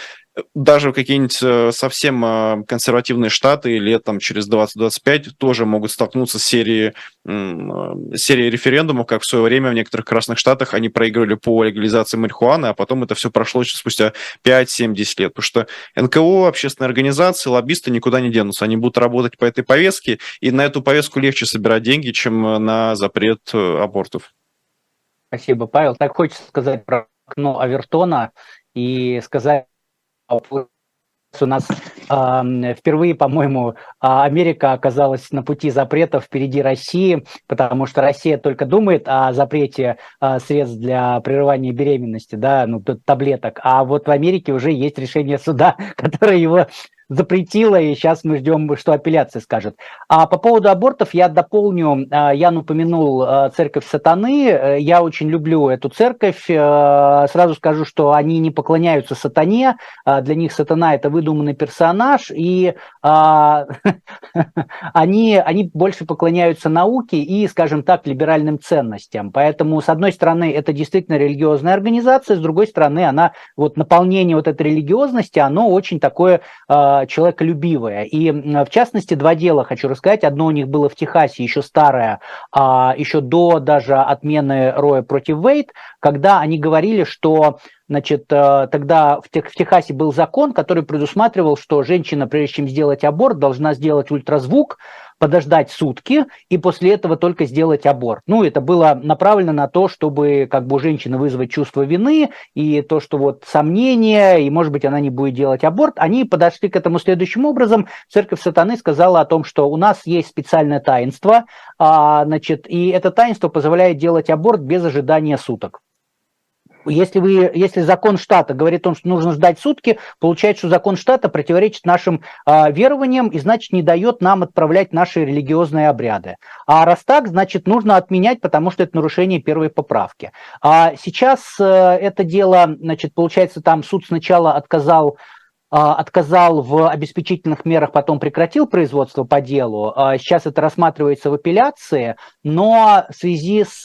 даже какие-нибудь э, совсем э, консервативные штаты лет там, через 20-25 тоже могут столкнуться с серией, э, серией референдумов, как в свое время в некоторых красных штатах они проигрывали по легализации марихуаны, а потом это все прошло спустя 5-7-10 лет. Потому что НКО, общественные организации, лоббисты никуда не денутся. Они будут работать по этой повестке, и на эту повестку легче собирать деньги, чем на запрет абортов.
Спасибо, Павел. Так хочется сказать про окно Авертона и сказать у нас э, впервые, по-моему, а, Америка оказалась на пути запрета впереди России, потому что Россия только думает о запрете э, средств для прерывания беременности, да, ну, таблеток, а вот в Америке уже есть решение суда, которое его запретила, и сейчас мы ждем, что апелляция скажет. А по поводу абортов я дополню, а, Ян упомянул а, церковь сатаны, э, я очень люблю эту церковь, э, сразу скажу, что они не поклоняются сатане, а, для них сатана это выдуманный персонаж, и они, они больше поклоняются науке и, скажем так, либеральным ценностям. Поэтому, с одной стороны, это действительно религиозная организация, с другой стороны, она, вот наполнение вот этой религиозности, оно очень такое человеколюбивое. И в частности, два дела хочу рассказать. Одно у них было в Техасе, еще старое, еще до даже отмены Роя против Вейт, когда они говорили, что Значит, тогда в Техасе был закон, который предусматривал, что женщина, прежде чем сделать аборт, должна сделать ультразвук, подождать сутки и после этого только сделать аборт. Ну, это было направлено на то, чтобы как бы у женщины вызвать чувство вины и то, что вот сомнения, и, может быть, она не будет делать аборт. Они подошли к этому следующим образом. Церковь сатаны сказала о том, что у нас есть специальное таинство, а, значит, и это таинство позволяет делать аборт без ожидания суток если, вы, если закон штата говорит о том, что нужно ждать сутки, получается, что закон штата противоречит нашим э, верованиям и, значит, не дает нам отправлять наши религиозные обряды. А раз так, значит, нужно отменять, потому что это нарушение первой поправки. А сейчас э, это дело, значит, получается, там суд сначала отказал отказал в обеспечительных мерах, потом прекратил производство по делу. А, сейчас это рассматривается в апелляции, но в связи с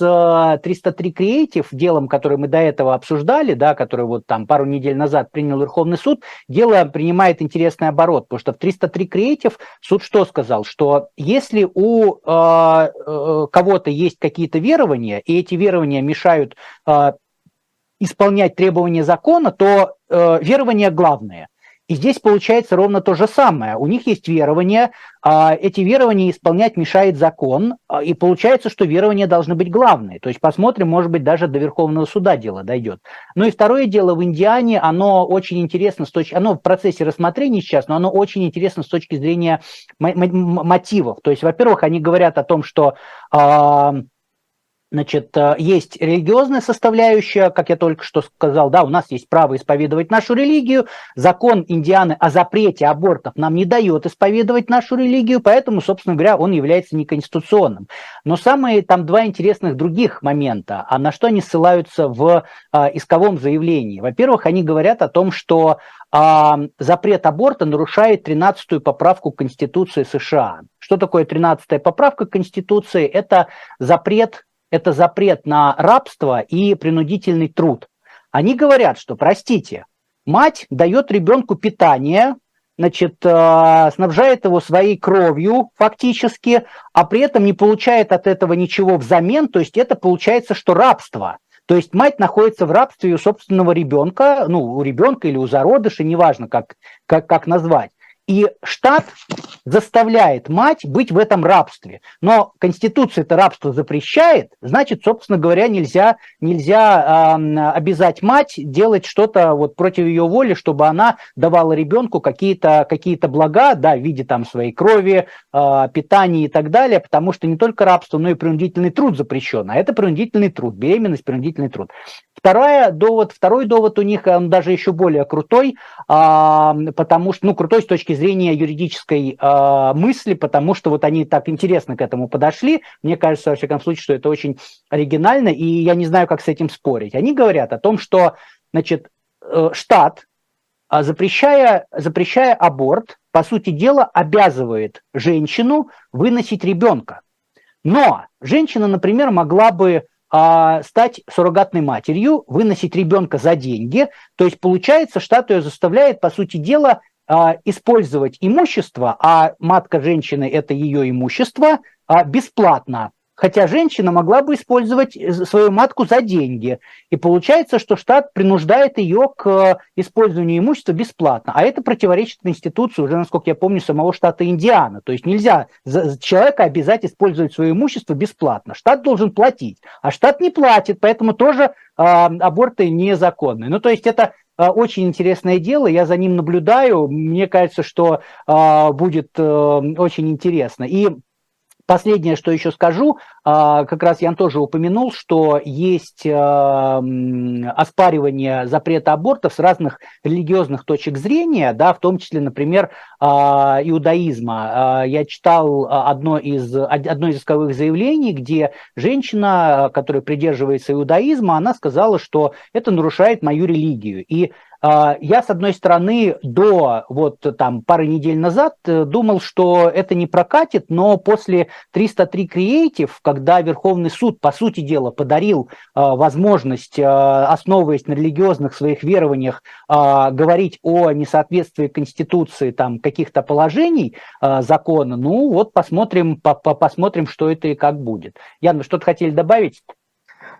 303 э, Creative, делом, которое мы до этого обсуждали, да, который вот там пару недель назад принял Верховный суд, дело принимает интересный оборот, потому что в 303 Creative суд что сказал? Что если у э, э, кого-то есть какие-то верования, и эти верования мешают э, исполнять требования закона, то э, верования главные. И здесь получается ровно то же самое. У них есть верования, а эти верования исполнять мешает закон, а, и получается, что верования должны быть главные. То есть посмотрим, может быть, даже до Верховного суда дело дойдет. Ну и второе дело в Индиане, оно очень интересно, с точки, оно в процессе рассмотрения сейчас, но оно очень интересно с точки зрения мотивов. То есть, во-первых, они говорят о том, что а, Значит, э, есть религиозная составляющая, как я только что сказал, да, у нас есть право исповедовать нашу религию, закон Индианы о запрете абортов нам не дает исповедовать нашу религию, поэтому, собственно говоря, он является неконституционным. Но самые там два интересных других момента, а на что они ссылаются в а, исковом заявлении. Во-первых, они говорят о том, что а, запрет аборта нарушает 13-ю поправку Конституции США. Что такое 13-я поправка Конституции? Это запрет это запрет на рабство и принудительный труд. Они говорят, что, простите, мать дает ребенку питание, значит, э, снабжает его своей кровью фактически, а при этом не получает от этого ничего взамен, то есть это получается, что рабство. То есть мать находится в рабстве у собственного ребенка, ну, у ребенка или у зародыша, неважно, как, как, как назвать. И штат заставляет мать быть в этом рабстве. Но Конституция это рабство запрещает, значит, собственно говоря, нельзя, нельзя э, обязать мать делать что-то вот против ее воли, чтобы она давала ребенку какие-то какие блага, да, в виде там своей крови, э, питания и так далее, потому что не только рабство, но и принудительный труд запрещен. А это принудительный труд, беременность, принудительный труд. Вторая довод, второй довод у них, он даже еще более крутой, а, потому что, ну, крутой с точки зрения юридической а, мысли, потому что вот они так интересно к этому подошли. Мне кажется, во всяком случае, что это очень оригинально, и я не знаю, как с этим спорить. Они говорят о том, что, значит, э, штат, а, запрещая, запрещая аборт, по сути дела, обязывает женщину выносить ребенка. Но женщина, например, могла бы а, стать суррогатной матерью, выносить ребенка за деньги. То есть получается, штат ее заставляет, по сути дела, использовать имущество, а матка женщины – это ее имущество, а, бесплатно хотя женщина могла бы использовать э, свою матку за деньги. И получается, что штат принуждает ее к э, использованию имущества бесплатно. А это противоречит Конституции уже, насколько я помню, самого штата Индиана. То есть нельзя человека обязать использовать свое имущество бесплатно. Штат должен платить, а штат не платит, поэтому тоже э, аборты незаконны. Ну, то есть это очень интересное дело, я за ним наблюдаю, мне кажется, что э, будет э, очень интересно. И Последнее, что еще скажу, а, как раз Ян тоже упомянул, что есть а, оспаривание запрета абортов с разных религиозных точек зрения, да, в том числе, например, а, иудаизма. Я читал одно из, одно из исковых заявлений, где женщина, которая придерживается иудаизма, она сказала, что это нарушает мою религию. И я, с одной стороны, до вот там пары недель назад э, думал, что это не прокатит, но после 303 Creative, когда Верховный суд, по сути дела, подарил а, возможность, а, основываясь на религиозных своих верованиях, говорить о несоответствии Конституции там каких-то положений закона, ну вот посмотрим, по посмотрим, что это и как будет. Яна, что-то хотели добавить?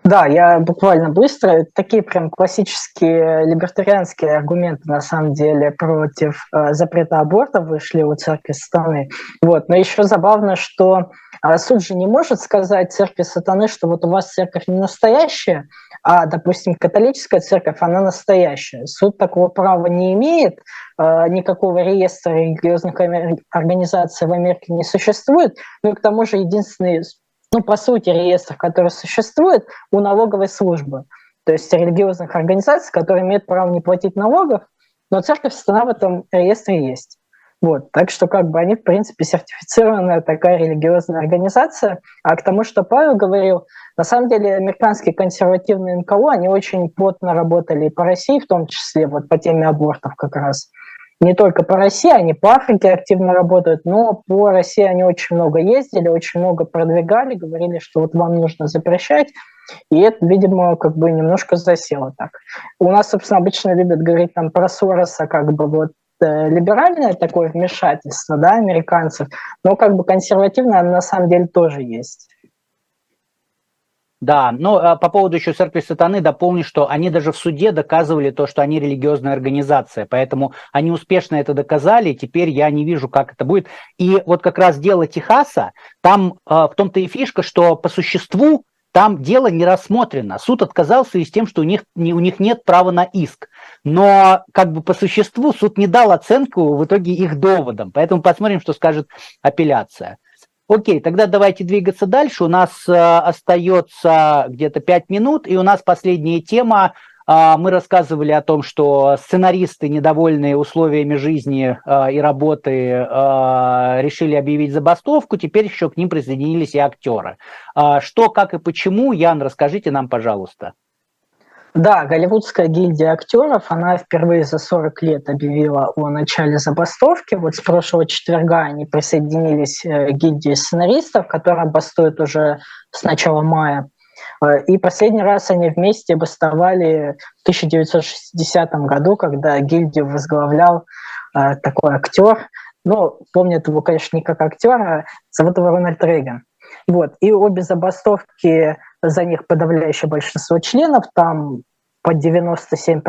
Да, я буквально быстро. Такие прям классические либертарианские аргументы, на самом деле, против э, запрета аборта вышли у церкви сатаны. Вот. Но еще забавно, что э, суд же не может сказать церкви сатаны, что вот у вас церковь не настоящая, а, допустим, католическая церковь, она настоящая. Суд такого права не имеет, э, никакого реестра религиозных организаций в Америке не существует. Ну и к тому же единственный ну, по сути, реестр, который существует у налоговой службы. То есть религиозных организаций, которые имеют право не платить налогов, но церковь страна в этом реестре есть. Вот, так что как бы они, в принципе, сертифицированная такая религиозная организация. А к тому, что Павел говорил, на самом деле американские консервативные НКО, они очень плотно работали и по России, в том числе вот по теме абортов как раз не только по России, они по Африке активно работают, но по России они очень много ездили, очень много продвигали, говорили, что вот вам нужно запрещать, и это, видимо, как бы немножко засело так. У нас, собственно, обычно любят говорить там про Сороса, как бы вот э, либеральное такое вмешательство, да, американцев, но как бы консервативное на самом деле тоже есть.
Да, но а, по поводу еще церкви сатаны дополню, что они даже в суде доказывали то, что они религиозная организация, поэтому они успешно это доказали, теперь я не вижу, как это будет. И вот как раз дело Техаса, там а, в том-то и фишка, что по существу там дело не рассмотрено. Суд отказался и с тем, что у них, не, у них нет права на иск. Но как бы по существу суд не дал оценку в итоге их доводам. Поэтому посмотрим, что скажет апелляция. Окей, тогда давайте двигаться дальше. У нас э, остается где-то 5 минут, и у нас последняя тема. Э, мы рассказывали о том, что сценаристы, недовольные условиями жизни э, и работы, э, решили объявить забастовку. Теперь еще к ним присоединились и актеры. Э, что, как и почему, Ян, расскажите нам, пожалуйста.
Да, Голливудская гильдия актеров, она впервые за 40 лет объявила о начале забастовки. Вот с прошлого четверга они присоединились э, к гильдии сценаристов, которая бастует уже с начала мая. Э, и последний раз они вместе бастовали в 1960 году, когда гильдию возглавлял э, такой актер. Ну, помнят его, конечно, не как актера, зовут его Рональд Рейган. Вот. И обе забастовки за них подавляющее большинство членов, там под 97%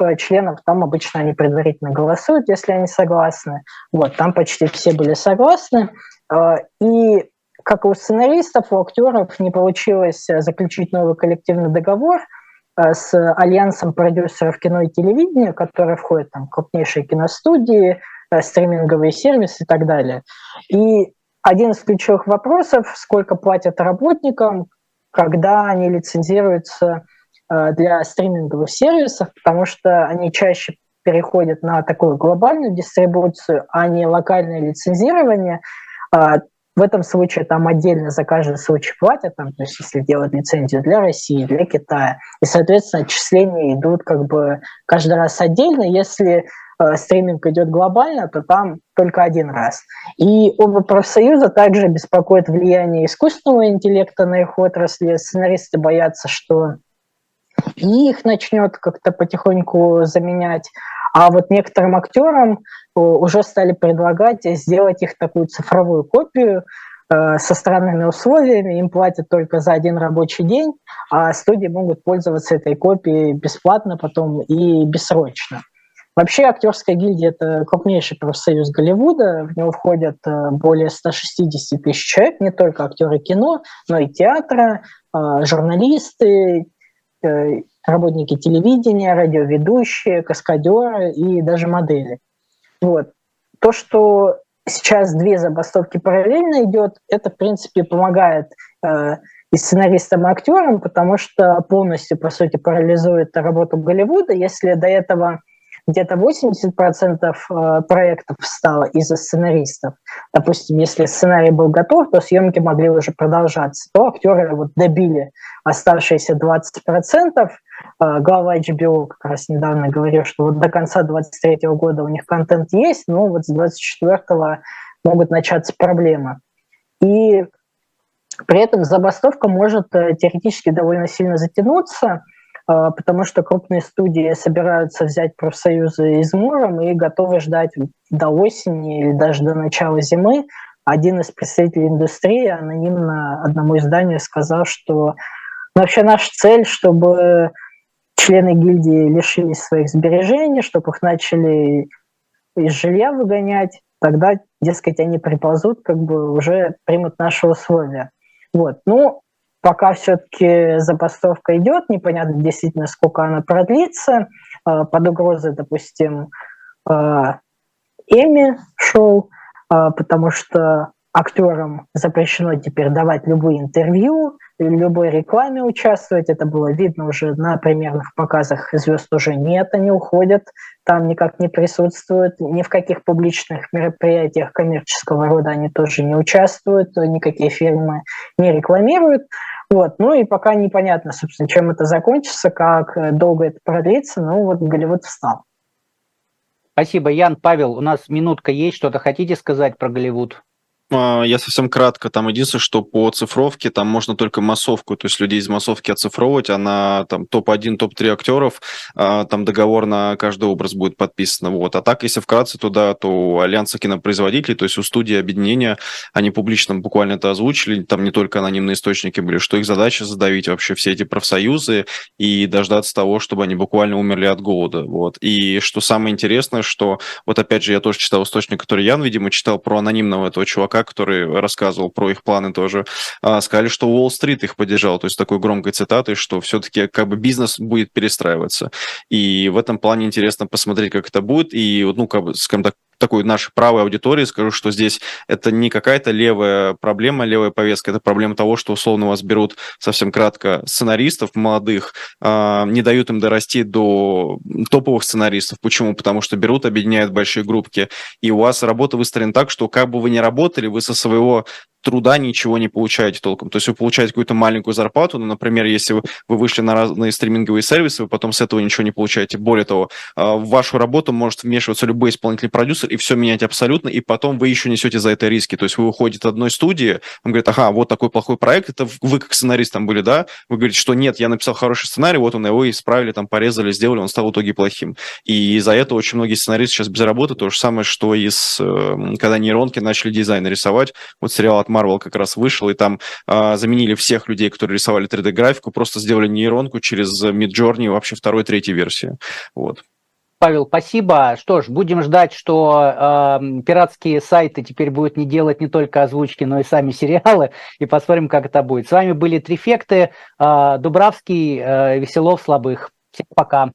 э, членов, там обычно они предварительно голосуют, если они согласны. Вот, там почти все были согласны. Э, и как у сценаристов, у актеров не получилось э, заключить новый коллективный договор с альянсом продюсеров кино и телевидения, который входит там крупнейшие киностудии, стриминговые сервисы и так далее. И один из ключевых вопросов, сколько платят работникам, когда они лицензируются э, для стриминговых сервисов, потому что они чаще переходят на такую глобальную дистрибуцию, а не локальное лицензирование. А, в этом случае там отдельно за каждый случай платят, там, то есть если делать лицензию для России, для Китая, и, соответственно, отчисления идут как бы каждый раз отдельно. Если стриминг идет глобально, то там только один раз. И оба профсоюза также беспокоит влияние искусственного интеллекта на их отрасли. Сценаристы боятся, что их начнет как-то потихоньку заменять. А вот некоторым актерам э, уже стали предлагать сделать их такую цифровую копию э, со странными условиями, им платят только за один рабочий день, а студии могут пользоваться этой копией бесплатно потом и бессрочно. Вообще актерская гильдия – это крупнейший профсоюз Голливуда, в него входят э, более 160 тысяч человек, не только актеры кино, но и театра, э, журналисты, э, работники телевидения, радиоведущие, каскадеры и даже модели. Вот. То, что сейчас две забастовки параллельно идет, это, в принципе, помогает и сценаристам, и актерам, потому что полностью, по сути, парализует работу Голливуда. Если до этого где-то 80% э, проектов встало из-за сценаристов. Допустим, если сценарий был готов, то съемки могли уже продолжаться. То актеры вот добили оставшиеся 20%. Э, глава HBO как раз недавно говорил, что вот до конца 2023 года у них контент есть, но вот с 2024 могут начаться проблемы. И при этом забастовка может теоретически довольно сильно затянуться – потому что крупные студии собираются взять профсоюзы измором и готовы ждать до осени или даже до начала зимы. Один из представителей индустрии анонимно одному изданию сказал, что ну, вообще наша цель, чтобы члены гильдии лишились своих сбережений, чтобы их начали из жилья выгонять, тогда, дескать, они приползут, как бы уже примут наши условия. Вот. Ну, Пока все-таки забастовка идет, непонятно действительно, сколько она продлится. А, под угрозой, допустим, а, Эми шоу, а, потому что актерам запрещено теперь давать любые интервью, любой рекламе участвовать. Это было видно уже на примерных показах. Звезд уже нет, они уходят, там никак не присутствуют. Ни в каких публичных мероприятиях коммерческого рода они тоже не участвуют, никакие фирмы не рекламируют. Вот. Ну и пока непонятно, собственно, чем это закончится, как долго это продлится. Ну вот Голливуд встал.
Спасибо, Ян. Павел, у нас минутка есть. Что-то хотите сказать про Голливуд?
А, я совсем кратко. Там единственное, что по цифровке там можно только массовку, то есть людей из массовки оцифровывать, а на там топ-1, топ-3 актеров а, там договор на каждый образ будет подписан. Вот. А так, если вкратце туда, то альянсы кинопроизводителей, то есть у студии объединения, они публично буквально это озвучили, там не только анонимные источники были, что их задача задавить вообще все эти профсоюзы и дождаться того, чтобы они буквально умерли от голода. Вот. И что самое интересное, что вот опять же я тоже читал источник, который Ян, видимо, читал про анонимного этого чувака, который рассказывал про их планы тоже, а, сказали, что Уолл-стрит их поддержал, то есть такой громкой цитатой, что все-таки как бы бизнес будет перестраиваться. И в этом плане интересно посмотреть, как это будет, и, ну, как бы, скажем так, такой нашей правой аудитории скажу, что здесь это не какая-то левая проблема, левая повестка, это проблема того, что условно вас берут совсем кратко сценаристов молодых, э, не дают им дорасти до топовых сценаристов. Почему? Потому что берут, объединяют большие группки, и у вас работа выстроена так, что как бы вы ни работали, вы со своего труда ничего не получаете толком. То есть вы получаете какую-то маленькую зарплату, ну, например, если вы вышли на разные стриминговые сервисы, вы потом с этого ничего не получаете. Более того, а, в вашу работу может вмешиваться любой исполнительный продюсер и все менять абсолютно, и потом вы еще несете за это риски. То есть вы уходите от одной студии, он говорит, ага, вот такой плохой проект, это вы как сценарист там были, да? Вы говорите, что нет, я написал хороший сценарий, вот он его исправили, там порезали, сделали, он стал в итоге плохим. И из-за этого очень многие сценаристы сейчас без работы, то же самое, что и с, эм, когда нейронки начали дизайн рисовать. Вот сериал от Marvel как раз вышел, и там э, заменили всех людей, которые рисовали 3D-графику, просто сделали нейронку через Midjourney вообще второй, третьей версии. Вот.
Павел, спасибо. Что ж, будем ждать, что э, пиратские сайты теперь будут не делать не только озвучки, но и сами сериалы, и посмотрим, как это будет. С вами были Трифекты, э, Дубравский, э, Веселов, Слабых. Всем пока.